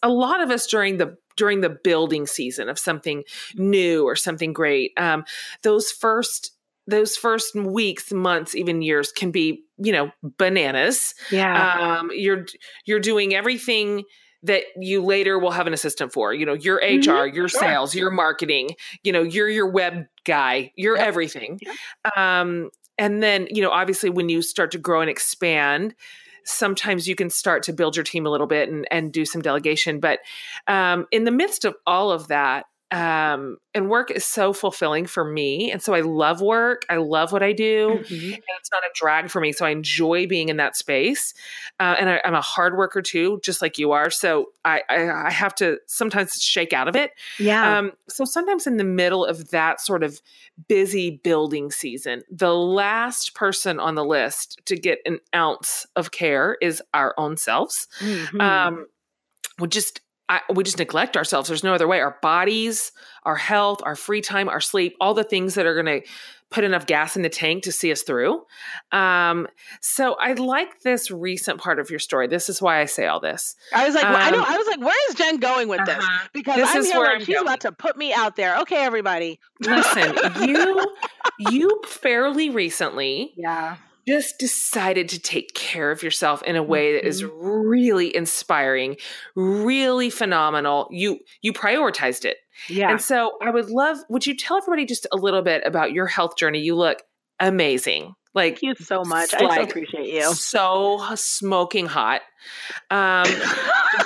a lot of us during the during the building season of something new or something great, um, those first those first weeks, months, even years can be, you know, bananas. Yeah. Um, you're you're doing everything that you later will have an assistant for. You know, your HR, mm-hmm. your sure. sales, your marketing, you know, you're your web guy, you're yep. everything. Yep. Um, and then, you know, obviously when you start to grow and expand, sometimes you can start to build your team a little bit and, and do some delegation. But um, in the midst of all of that, um, and work is so fulfilling for me. And so I love work. I love what I do. Mm-hmm. And it's not a drag for me. So I enjoy being in that space. Uh, and I, am a hard worker too, just like you are. So I, I, I have to sometimes shake out of it. Yeah. Um, so sometimes in the middle of that sort of busy building season, the last person on the list to get an ounce of care is our own selves. Mm-hmm. Um, we just I, we just neglect ourselves. There's no other way. Our bodies, our health, our free time, our sleep, all the things that are going to put enough gas in the tank to see us through. Um, so I like this recent part of your story. This is why I say all this. I was like, um, I know. I was like, where is Jen going with this? Uh-huh. Because this I'm here like, I'm she's going. about to put me out there. Okay, everybody. Listen, <laughs> you you fairly recently, yeah just decided to take care of yourself in a way that is mm-hmm. really inspiring, really phenomenal. You you prioritized it. Yeah. And so I would love would you tell everybody just a little bit about your health journey? You look amazing. Like Thank you so much. Like, I so appreciate you. So smoking hot. Um,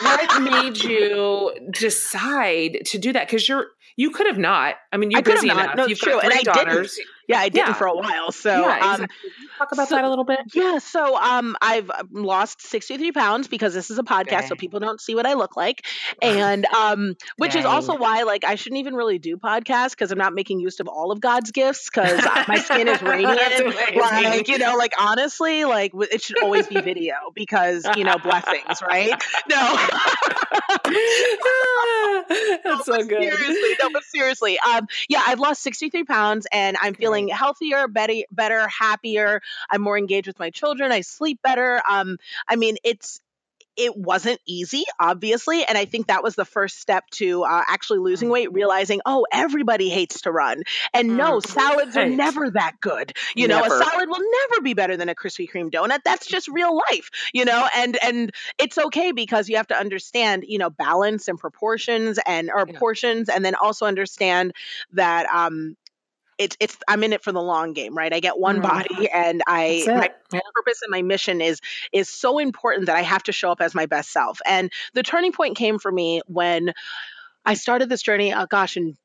what made <laughs> you decide to do that? Because you're you could have not. I mean, you're busy enough. No, You've true. got three and daughters. Didn't. Yeah, I didn't yeah. for a while. So, yeah, um, talk about so, that a little bit. Yeah. So, um, I've um, lost 63 pounds because this is a podcast, Dang. so people don't see what I look like, <laughs> and um, which Dang. is also why like I shouldn't even really do podcasts because I'm not making use of all of God's gifts because my skin is <laughs> radiant. like you know, like honestly, like it should always be video because you know blessings, right? <laughs> No. That's so good. Seriously, no, but seriously, um, yeah, I've lost 63 pounds and I'm feeling healthier, better, better, happier. I'm more engaged with my children. I sleep better. Um, I mean, it's it wasn't easy, obviously. And I think that was the first step to uh, actually losing mm. weight, realizing, oh, everybody hates to run. And no, mm. salads are never that good. You never. know, a salad will never be better than a Krispy Kreme donut. That's just real life, you know, and and it's okay because you have to understand, you know, balance and proportions and or yeah. portions, and then also understand that um it's it's I'm in it for the long game, right? I get one mm-hmm. body and I my yeah. purpose and my mission is is so important that I have to show up as my best self. And the turning point came for me when I started this journey, oh gosh, in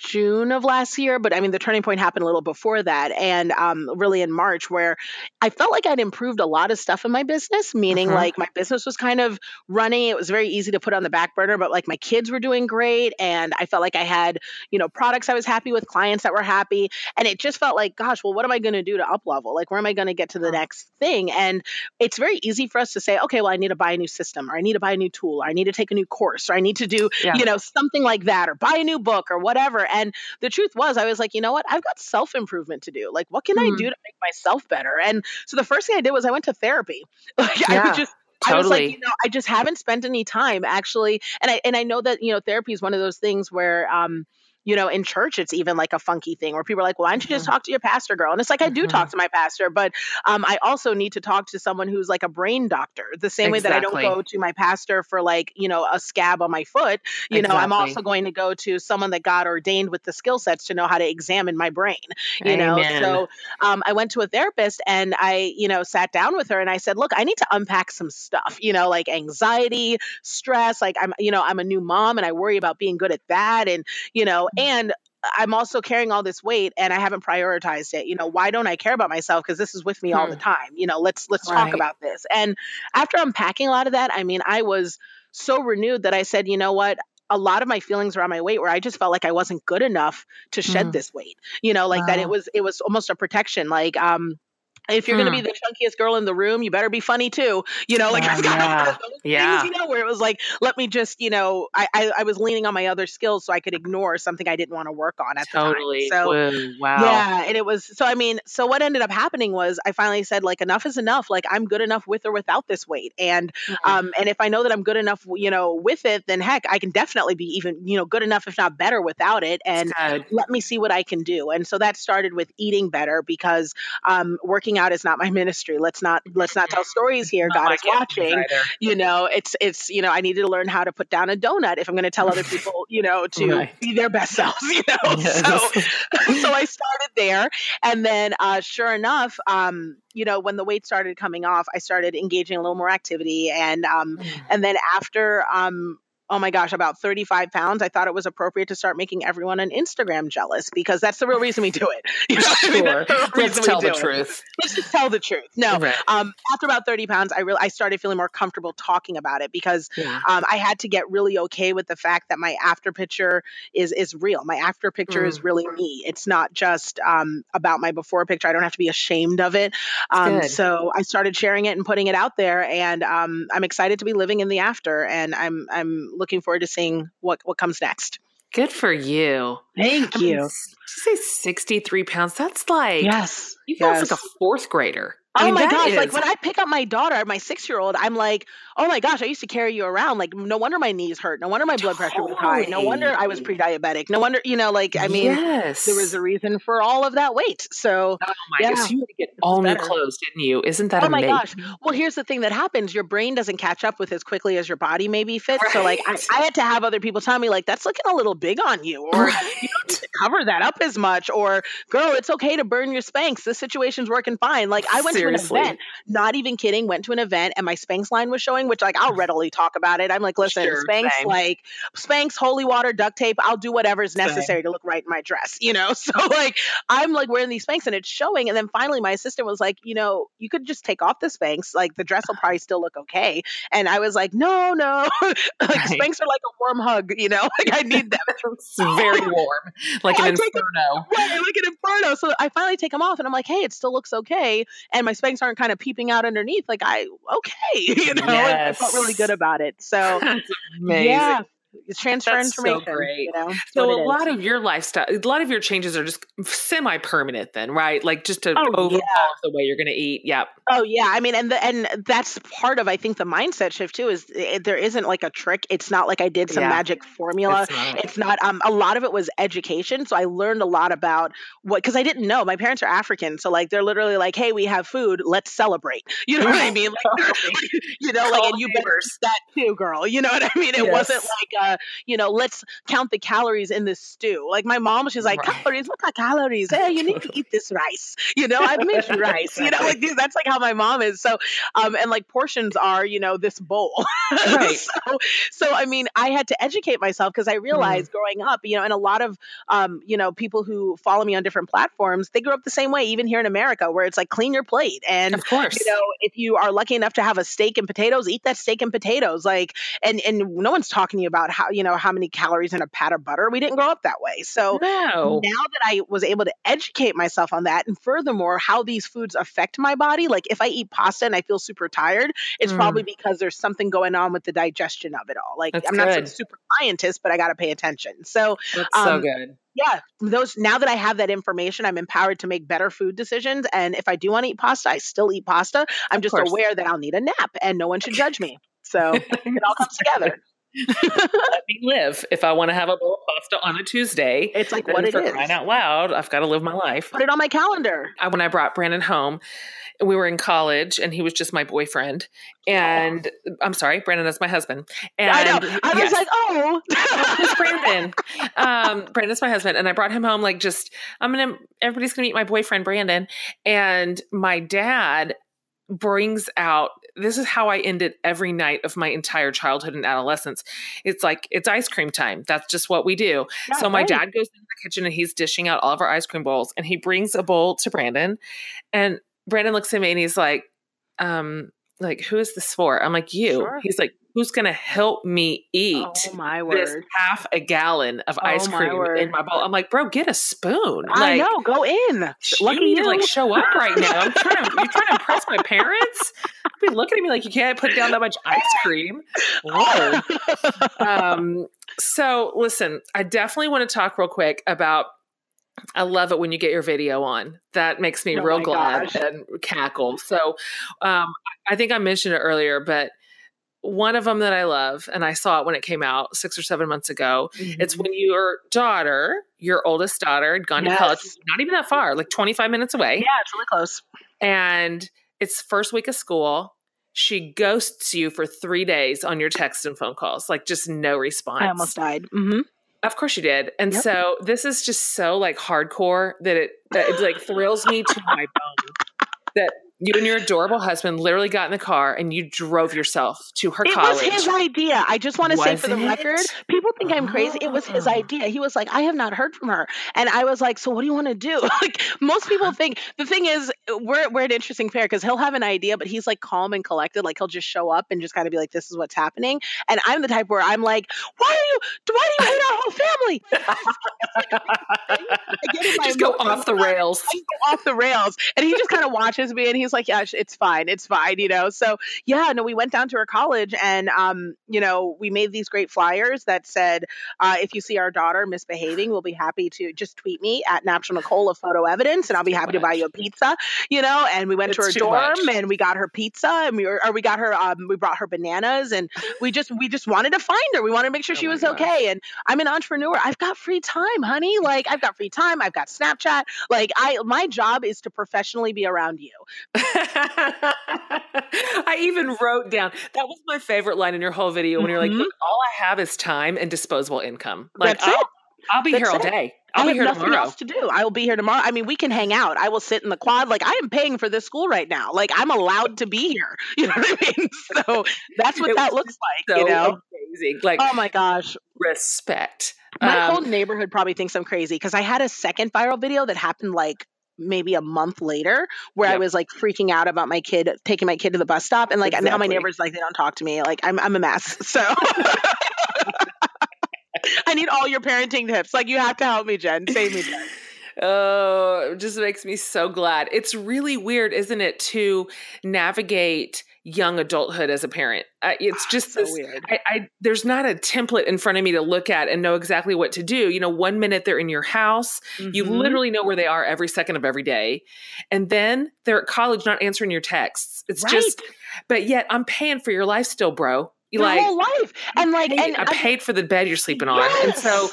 June of last year, but I mean, the turning point happened a little before that, and um, really in March, where I felt like I'd improved a lot of stuff in my business, meaning uh-huh. like my business was kind of running. It was very easy to put on the back burner, but like my kids were doing great, and I felt like I had, you know, products I was happy with, clients that were happy, and it just felt like, gosh, well, what am I going to do to up level? Like, where am I going to get to the uh-huh. next thing? And it's very easy for us to say, okay, well, I need to buy a new system, or I need to buy a new tool, or I need to take a new course, or I need to do, yeah. you know, something like that, or buy a new book, or whatever. And the truth was, I was like, you know what? I've got self improvement to do. Like, what can mm-hmm. I do to make myself better? And so the first thing I did was I went to therapy. <laughs> Like, yeah. I just Totally. I was like, you know, I just haven't spent any time actually, and I and I know that you know therapy is one of those things where um, you know, in church, it's even like a funky thing where people are like, well, why don't you just mm-hmm. talk to your pastor, girl? And it's like, I do talk mm-hmm. to my pastor, but um, I also need to talk to someone who's like a brain doctor, the same exactly. way that I don't go to my pastor for like, you know, a scab on my foot. You exactly. know, I'm also going to go to someone that got ordained with the skill sets to know how to examine my brain, you Amen. know? So um, I went to a therapist and I, you know, sat down with her and I said, look, I need to unpack some stuff, you know, like anxiety, stress. Like I'm, you know, I'm a new mom and I worry about being good at that. And, you know. And I'm also carrying all this weight and I haven't prioritized it. You know, why don't I care about myself? Because this is with me hmm. all the hmm. time. You know, let's let's right. talk about this. And after unpacking a lot of that, I mean, I was so renewed that I said, you know what? A lot of my feelings around my weight where I just felt like I wasn't good enough to shed mm. this weight. You know, like wow. that it was it was almost a protection. Like um if you're hmm. going to be the chunkiest girl in the room, you better be funny too. You know, like oh, <laughs> I've got yeah. yeah. Things, you know, where it was like, let me just, you know, I, I, I was leaning on my other skills so I could ignore something I didn't want to work on at totally. the time. So wow. Yeah, and it was so. I mean, so what ended up happening was I finally said like, enough is enough. Like I'm good enough with or without this weight, and mm-hmm. um, and if I know that I'm good enough, you know, with it, then heck, I can definitely be even, you know, good enough if not better without it. And let me see what I can do. And so that started with eating better because um, working out is not my ministry ministry. Let's not let's not tell stories here. God is watching. You know, it's it's you know, I needed to learn how to put down a donut if I'm going to tell other people, you know, to right. be their best selves. You know, <laughs> yes. so <laughs> so I started there, and then uh, sure enough, um, you know, when the weight started coming off, I started engaging a little more activity, and um, mm. and then after um oh my gosh, about 35 pounds, I thought it was appropriate to start making everyone on Instagram jealous because that's the real reason we do it. <laughs> You know sure. I mean, Let's tell the truth. Let's just tell the truth. No, right. um, after about 30 pounds, I really I started feeling more comfortable talking about it because yeah. um, I had to get really okay with the fact that my after picture is is real. My after picture mm. is really me. It's not just um, about my before picture. I don't have to be ashamed of it. Um, so I started sharing it and putting it out there, and um, I'm excited to be living in the after, and I'm I'm looking forward to seeing what what comes next. Good for you. Thank I you. Mean, you say 63 pounds? That's like, yes. You feel yes. like a fourth grader. I oh mean, my gosh! Is... Like when I pick up my daughter, my six-year-old, I'm like, oh my gosh! I used to carry you around. Like, no wonder my knees hurt. No wonder my blood pressure was high. No wonder I was pre-diabetic. No wonder, you know, like I mean, yes. there was a reason for all of that weight. So, oh my yeah. gosh, you had to get all new clothes, didn't you? Isn't that? Oh amazing? my gosh! Well, here's the thing that happens: your brain doesn't catch up with as quickly as your body maybe fits. Right. So, like, I, I, had to have other people tell me, like, that's looking a little big on you, or right. you don't need to cover that up as much, or girl, it's okay to burn your Spanx. This situation's working fine. Like, I went Seriously. to an event not even kidding, went to an event and my Spanx line was showing, which like I'll readily talk about it. I'm like, listen, sure, Spanx, same. like Spanx, holy water, duct tape, I'll do whatever is necessary same. to look right in my dress, you know? <laughs> So like I'm like wearing these Spanx and it's showing. And then finally my assistant was like, you know, you could just take off the Spanx. Like the dress will <sighs> probably still look okay. And I was like, no, no. <laughs> like right. Spanx are like a warm hug, you know? <laughs> Like I need them. it's very warm. Like an inferno. right, like an inferno. So I finally take them off and I'm like, hey, it still looks okay. And my Spanx aren't kind of peeping out underneath, like I okay, <laughs> you know, yes. I felt really good about it. So <laughs> yeah, transfer That's so great. You know, So a lot of your lifestyle, a lot of your changes are just semi-permanent, then, right? Like just to Oh, overhaul yeah. the way you're going to eat. Yep. Oh yeah, I mean, and the, and that's part of I think the mindset shift too. Is it, there isn't like a trick. It's not like I did some Yeah. magic formula. It's not. It's not. Um, a lot of it was education. So I learned a lot about what because I didn't know. My parents are African, so like they're literally like, "Hey, we have food. Let's celebrate." <laughs> You know what I mean? <laughs> Like, <laughs> you know, like, and you better that too, girl. You know what I mean? It wasn't Yes. like, uh, you know, let's count the calories in this stew. Like my mom, she's like, Right. calories. Look at calories. Hey, you need to eat this rice. You know, I've made you <laughs> rice. You know, like these, that's like how my mom is. So, um, and like portions are, you know, this bowl. <laughs> Right. so, so I mean, I had to educate myself because I realized growing up, you know, and a lot of, um, you know, people who follow me on different platforms, they grew up the same way, even here in America, where it's like clean your plate and Of course. you know if you are lucky enough to have a steak and potatoes eat that steak and potatoes like and and no one's talking to you about how you know how many calories in a pat of butter we didn't grow up that way so no. now that I was able to educate myself on that, and furthermore, how these foods affect my body, like if I eat pasta and I feel super tired, it's Mm. probably because there's something going on with the digestion of it all. Like That's I'm not some super scientist, but I got to pay attention. So That's so um, good. yeah, those now that I have that information, I'm empowered to make better food decisions. And if I do want to eat pasta, I still eat pasta. I'm Of just course. aware that I'll need a nap, and no one should judge me. <laughs> So it all comes together. Let me live. If I want to have a bowl of pasta on a Tuesday, It's like what it for is. crying out loud, I've got to live my life. Put it on my calendar. I, when I brought Brandon home, we were in college and he was just my boyfriend. And I'm sorry, Brandon is my husband. And I know. I yes. was like, oh. It's Brandon. <laughs> Um, Brandon's my husband, and I brought him home like just I'm gonna everybody's gonna meet my boyfriend Brandon, and my dad brings out this is how I ended every night of my entire childhood and adolescence. It's like it's ice cream time. That's just what we do. so my right. dad goes into the kitchen and he's dishing out all of our ice cream bowls, and he brings a bowl to Brandon, and Brandon looks at me and he's like, um, like who is this for? I'm like you. Sure. He's like, who's gonna help me eat? Oh my this half a gallon of Oh, ice cream word. in my bowl. I'm like, bro, get a spoon. I Like, know. Go in. Lucky you you. like show up right now. I'm trying to, you're trying to impress my parents. Be looking at me like you can't put down that much ice cream. Lord. <laughs> Um, so listen, I definitely want to talk real quick about. I love it when you get your video on. That makes me Oh real glad gosh. and cackle. So, um, I think I mentioned it earlier, but one of them that I love, and I saw it when it came out six or seven months ago, it's Mm-hmm. when your daughter, your oldest daughter, had gone to college, not even that far, like 25 minutes away. yeah, it's really close. And it's first week of school. She ghosts you for three days on your text and phone calls, like just no response. I almost died. hmm Of course you did. And Yep. so this is just so like hardcore that it that it like thrills me to my bone that you and your adorable husband literally got in the car and you drove yourself to her car. It college. was his idea. I just want to say Was for the it? record, people think I'm crazy. It was his Oh. idea. He was like, I have not heard from her. And I was like, so what do you want to do? <laughs> like most people think the thing is we're we're an interesting pair because he'll have an idea, but he's like calm and collected. Like he'll just show up and just kind of be like, this is what's happening. And I'm the type where I'm like, why are you why do you hate our whole family? I get in just go off the rails. I go off the rails. And he just kind of watches me and he's like, yeah, it's fine. It's fine. You know? So yeah, no, we went down to her college and, um, you know, we made these great flyers that said, uh, if you see our daughter misbehaving, we'll be happy to just tweet me at Natural Nicole of photo evidence and I'll be happy to buy you a pizza, you know? And we went to It's her dorm much. and we got her pizza and we were, or we got her, um, we brought her bananas and we just, we just wanted to find her. We wanted to make sure Oh she was okay. And I'm an entrepreneur. I've got free time, honey. Like I've got free time. I've got Snapchat. Like I, my job is to professionally be around you. I even wrote down that was my favorite line in your whole video when you're like, Mhm. Look, all I have is time and disposable income. Like That's it. I'll, I'll be That's here all it. day. I'll I be have here nothing tomorrow. else to do. I will be here tomorrow. I mean, we can hang out. I will sit in the quad. Like I am paying for this school right now. Like I'm allowed to be here. <laughs> You know what I mean? So that's what that looks like. So you know? amazing. Like Oh my gosh. respect. My Um, whole neighborhood probably thinks I'm crazy because I had a second viral video that happened like maybe a month later where I was like freaking out about my kid taking my kid to the bus stop and like now my neighbors like they don't talk to me. Like I'm I'm a mess <laughs> so. <laughs> I need all your parenting tips. Like you have to help me Jen. Save me Jen. <laughs> Oh, it just makes me so glad. It's really weird, isn't it, to navigate young adulthood as a parent. Uh, it's just so this, weird. I, I there's not a template in front of me to look at and know exactly what to do. You know, one minute they're in your house, you Mhm. literally know where they are every second of every day, and then they're at college not answering your texts. It's right. just, but yet I'm paying for your life still, bro. You your like whole life, and like, paid- and I I- paid for the bed you're sleeping on, and so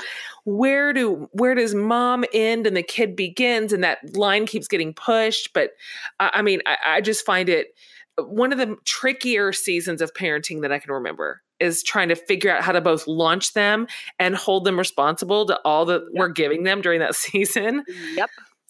where do where does mom end and the kid begins, and that line keeps getting pushed. But I, I mean, I, I just find it one of the trickier seasons of parenting that I can remember is trying to figure out how to both launch them and hold them responsible to all that we're giving them during that <laughs> season. yep.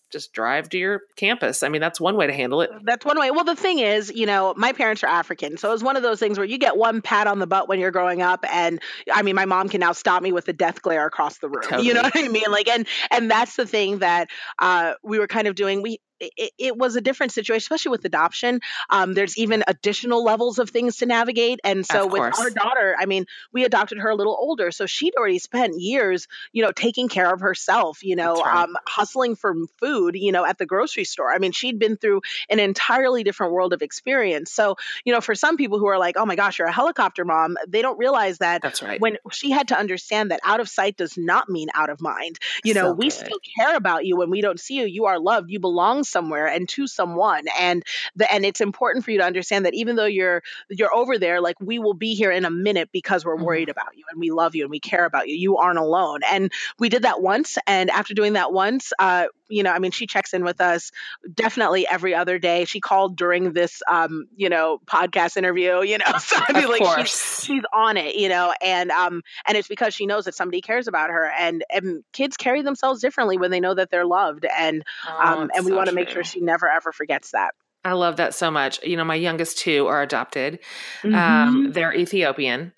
Just drive to your campus. I mean, that's one way to handle it. That's one way. Well, the thing is, you know, my parents are African. So it was one of those things where you get one pat on the butt when you're growing up. And I mean, my mom can now stop me with the death glare across the room. You know what I mean? Like, and, and that's the thing that uh, we were kind of doing. We, it, it was a different situation, especially with adoption. Um, there's even additional levels of things to navigate. And so with our daughter, I mean, we adopted her a little older. So she'd already spent years, you know, taking care of herself, you know, right. um, hustling for food, you know, at the grocery store. I mean, she'd been through an entirely different world of experience. So, you know, for some people who are like, oh my gosh, you're a helicopter mom, they don't realize that That's right. when she had to understand that out of sight does not mean out of mind. You know, So we still care about you when we don't see you. You are loved. You belong somewhere and to someone. And the and it's important for you to understand that even though you're you're over there, like we will be here in a minute because we're Mhm. worried about you and we love you and we care about you. You aren't alone. And we did that once. And after doing that once, uh, you know, I mean, she checks in with us definitely every other day. She called during this, um, you know, podcast interview, you know, <laughs> so I mean, like she's she's on it, you know, and um and it's because she knows that somebody cares about her and and kids carry themselves differently when they know that they're loved and Oh, um and we so want to make sure she never ever forgets that. I love that so much. You know, my youngest two are adopted. Mm-hmm. Um, they're Ethiopian,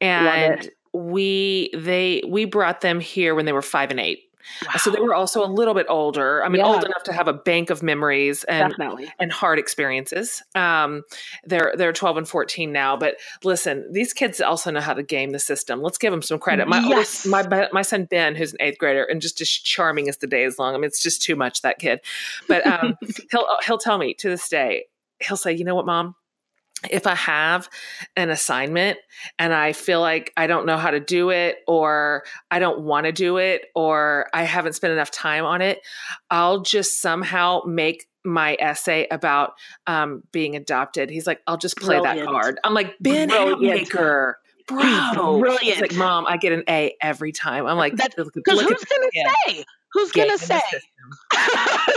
and we they we brought them here when they were five and eight. So they were also a little bit older. I mean, Yeah. old enough to have a bank of memories and definitely. and hard experiences. Um, they're they're twelve and fourteen now. But listen, these kids also know how to game the system. Let's give them some credit. My oldest, Yes. my my son Ben, who's an eighth grader, and just as charming as the day is long. I mean, it's just too much that kid. But um, <laughs> he'll he'll tell me to this day. He'll say, "You know what, mom." If I have an assignment and I feel like I don't know how to do it, or I don't want to do it, or I haven't spent enough time on it, I'll just somehow make my essay about um, being adopted. He's like, I'll just play that card. I'm like, Ben Brilliant. Hatmaker. Bro. He's Brilliant. like, Mom, I get an A every time. I'm like, Because who's gonna him. say? Who's gonna say? <laughs>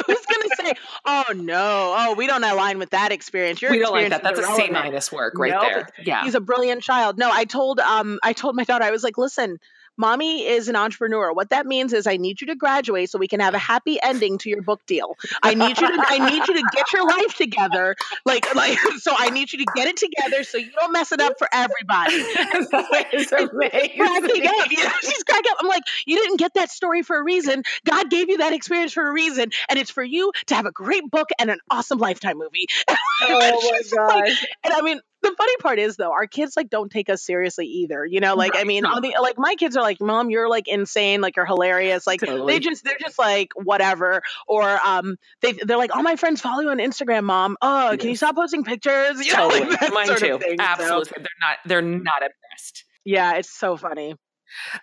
who's gonna say? Oh no! Oh, we don't align with that experience. Your we don't like that. That's a C minus work right Nope. there. Yeah. He's a brilliant child. No, I told um I told my daughter I was like, listen, mommy is an entrepreneur. What that means is I need you to graduate so we can have a happy ending to your book deal. I need you to I need you to get your life together. Like like so I need you to get it together so you don't mess it up for everybody. <laughs> that is amazing. cracking up. You know, she's cracking up. I'm like, you didn't get that story for a reason. God gave you that experience for a reason, and it's for you to have a great book and an awesome lifetime movie. <laughs> Oh my She's like- and I mean, the funny part is though, our kids like don't take us seriously either. You know, like I mean, the like my kids are like, Mom, you're like insane, like you're hilarious. Like Totally. they just they're just like whatever. Or um they they're like, all my friends follow you on Instagram, Mom. Oh, can you stop posting pictures? <laughs> You know, like Mine too. thing. So, Absolutely. They're not they're not impressed. yeah, it's so funny.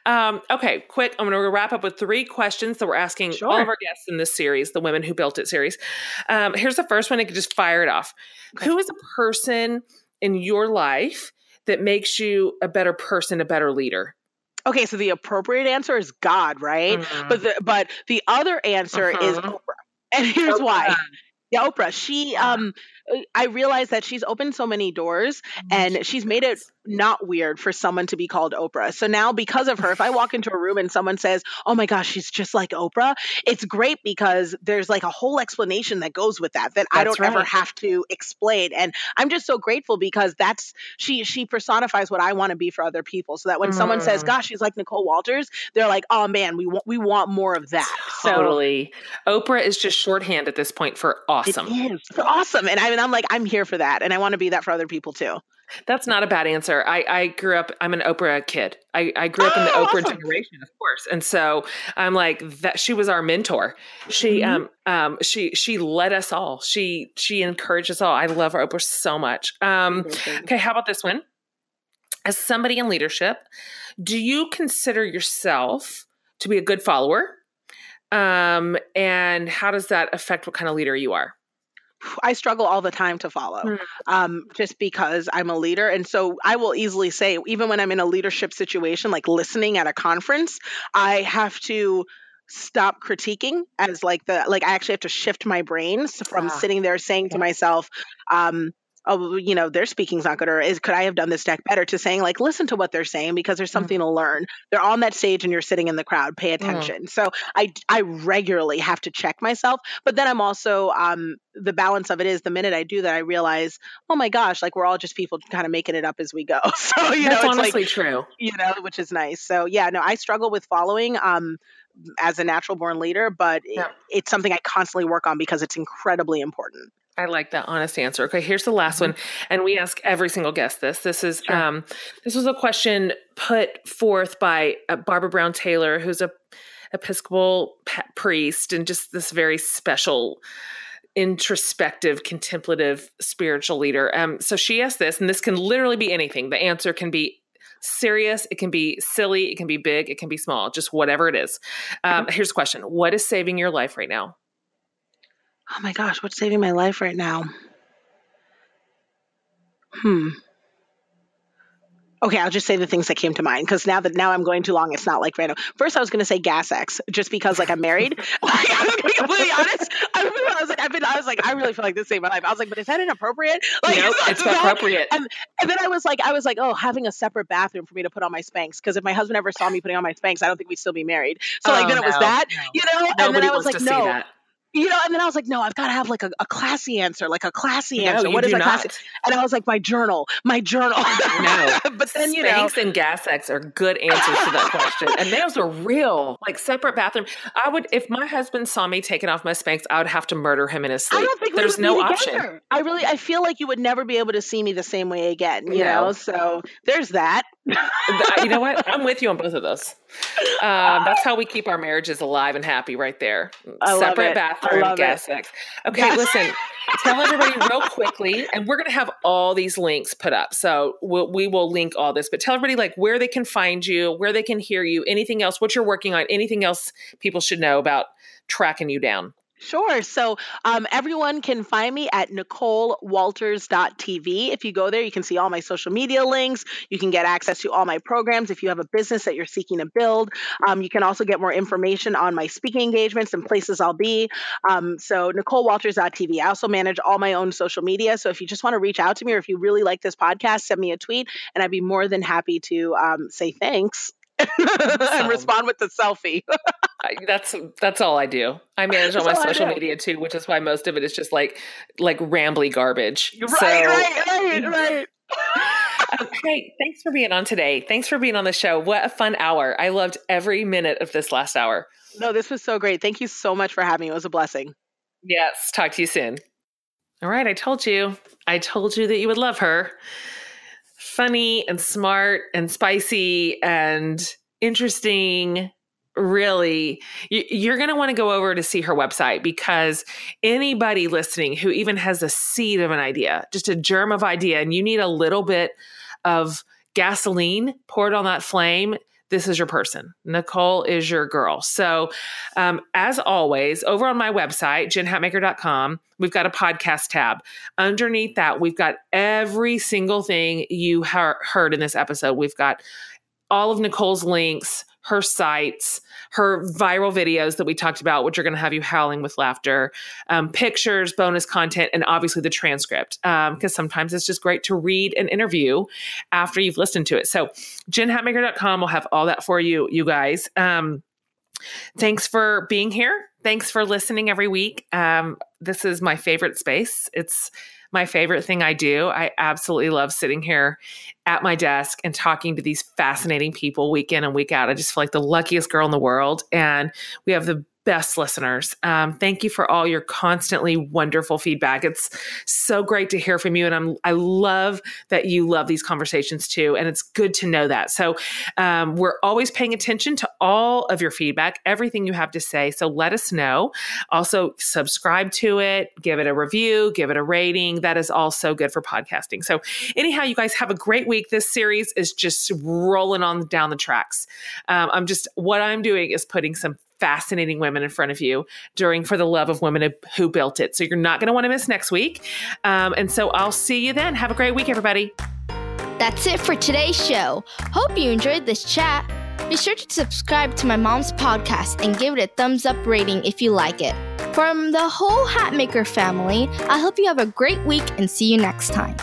Um, okay, quick. I'm going to wrap up with three questions that we're asking all of our guests in this series, the Women Who Built It series. Um, here's the first one. I can just fire it off. Okay. Who is a person in your life that makes you a better person, a better leader? Okay, so the appropriate answer is God, right? Mhm. But the but the other answer is Mhm. Oprah. And here's why. Oprah. Yeah, Oprah. She um I realized that she's opened so many doors and she's made it not weird for someone to be called Oprah. So now because of her, if I walk into a room and someone says, "Oh my gosh, she's just like Oprah," it's great because there's like a whole explanation that goes with that that I don't ever have to explain. And I'm just so grateful because that's she she personifies what I want to be for other people. So that when someone says, Mm. "Gosh, she's like Nicole Walters," they're like, "Oh man, we want we want more of that." So Totally. Oprah is just shorthand at this point for awesome. It is. It's awesome. And I mean, I'm like, I'm here for that. And I want to be that for other people too. That's not a bad answer. I, I grew up, I'm an Oprah kid. I, I grew up in the Oh, Oprah awesome. generation, of course. And so I'm like that she was our mentor. She Mhm. um um she she led us all. She she encouraged us all. I love Oprah so much. Um okay, how about this one? As somebody in leadership, do you consider yourself to be a good follower? Um, and how does that affect what kind of leader you are? I struggle all the time to follow, Hmm. um, just because I'm a leader. And so I will easily say, even when I'm in a leadership situation, like listening at a conference, I have to stop critiquing as like the like I actually have to shift my brains from Ah, sitting there saying to myself, um, oh, you know, their speaking's not good, or is could I have done this deck better? To saying like, listen to what they're saying because there's Mm. something to learn. They're on that stage and you're sitting in the crowd. Pay Mm. attention. So I I regularly have to check myself but then i'm also um the balance of it is the minute i do that i realize oh my gosh like we're all just people kind of making it up as we go <laughs> so you That's know it's honestly like true. you know which is nice so yeah no i struggle with following um as a natural born leader but it- it's something i constantly work on because it's incredibly important I like that honest answer. Okay, here's the last one, and we ask every single guest this. This is Sure. um, this was a question put forth by uh, Barbara Brown Taylor, who's a Episcopal pa- priest and just this very special, introspective, contemplative, spiritual leader. Um, so she asked this, and this can literally be anything. The answer can be serious, it can be silly, it can be big, it can be small, just whatever it is. Um, here's the question: What is saving your life right now? Oh my gosh what's saving my life right now hmm Okay, I'll just say the things that came to mind because now that now I'm going too long, it's not like random. First, I was going to say Gas-X, just because like I'm married. <laughs> like, I'm gonna be completely honest. <laughs> I, I was like, I've been, I was like, I really feel like this saved my life. I was like, but is that inappropriate? <laughs> Like, nope, it's that- appropriate. And then I was like, I was like, oh, having a separate bathroom for me to put on my Spanx because if my husband ever saw me putting on my Spanx, I don't think we'd still be married. So like Oh, then it was that, no. you know. and then Nobody I was wants like, to no, that. You know. And then I was like, no, I've got to have like a, a classy answer, like a classy answer. What is a classy? not. And I was like, my journal, my journal. <laughs> No. <laughs> but then you know, Spanx and Gas-X are good answers to that question. And those are real, like separate bathroom. I would, if my husband saw me taking off my Spanx, I would have to murder him in his sleep. I don't think There's no option. I really, I feel like you would never be able to see me the same way again. You No. know, so there's that. You know what? I'm with you on both of those. Um, that's how we keep our marriages alive and happy, right there. I Separate. Bathroom, Gas-X. Okay, Gas- <laughs> listen. Tell everybody real quickly, and we're going to have all these links put up. So we'll, we will link all this. But tell everybody like where they can find you, where they can hear you, anything else, what you're working on, anything else people should know about tracking you down. Sure. So um, everyone can find me at NicoleWalters.tv. If you go there, you can see all my social media links. You can get access to all my programs if you have a business that you're seeking to build. Um, you can also get more information on my speaking engagements and places I'll be. Um, so NicoleWalters.tv. I also manage all my own social media. So if you just want to reach out to me or if you really like this podcast, send me a tweet and I'd be more than happy to um, say thanks. <laughs> And respond with the selfie. <laughs> That's that's all I do. I manage all my all social media too, which is why most of it is just like like rambly garbage. Right, So- right, right, <laughs> right. Um, hey, thanks for being on today. Thanks for being on the show. What a fun hour. I loved every minute of this last hour. No, this was so great. Thank you so much for having me. It was a blessing. Yes. Talk to you soon. All right. I told you. I told you that you would love her. Funny and smart and spicy and interesting. Really, You- you're going to want to go over to see her website because anybody listening who even has a seed of an idea, just a germ of idea, and you need a little bit of gasoline poured on that flame, this is your person. Nicole is your girl. So, um, as always, over on my website, jenhatmaker.com, we've got a podcast tab. Underneath that, we've got every single thing you hear- heard in this episode. We've got all of Nicole's links, her sites, her viral videos that we talked about, which are going to have you howling with laughter, um, pictures, bonus content, and obviously the transcript. Because sometimes it's just great to read an interview after you've listened to it. So, jenhatmaker.com will have all that for you, you guys. Um, thanks for being here. Thanks for listening every week. Um, this is my favorite space. It's my favorite thing I do. I absolutely love sitting here at my desk and talking to these fascinating people week in and week out. I just feel like the luckiest girl in the world. And we have the best listeners. Um, thank you for all your constantly wonderful feedback. It's so great to hear from you, and I'm I love that you love these conversations too. And it's good to know that. So um, we're always paying attention to all of your feedback, everything you have to say. So let us know. Also, subscribe to it, give it a review, give it a rating. That is also good for podcasting. So anyhow, you guys have a great week. This series is just rolling on down the tracks. Um, I'm just what I'm doing is putting some fascinating women in front of you during For the Love of Women Who Built It. So you're not going to want to miss next week. Um, and so I'll see you then. Have a great week, everybody. That's it for today's show. Hope you enjoyed this chat. Be sure to subscribe to my mom's podcast and give it a thumbs up rating if you like it. From the whole Hatmaker family, I hope you have a great week and see you next time.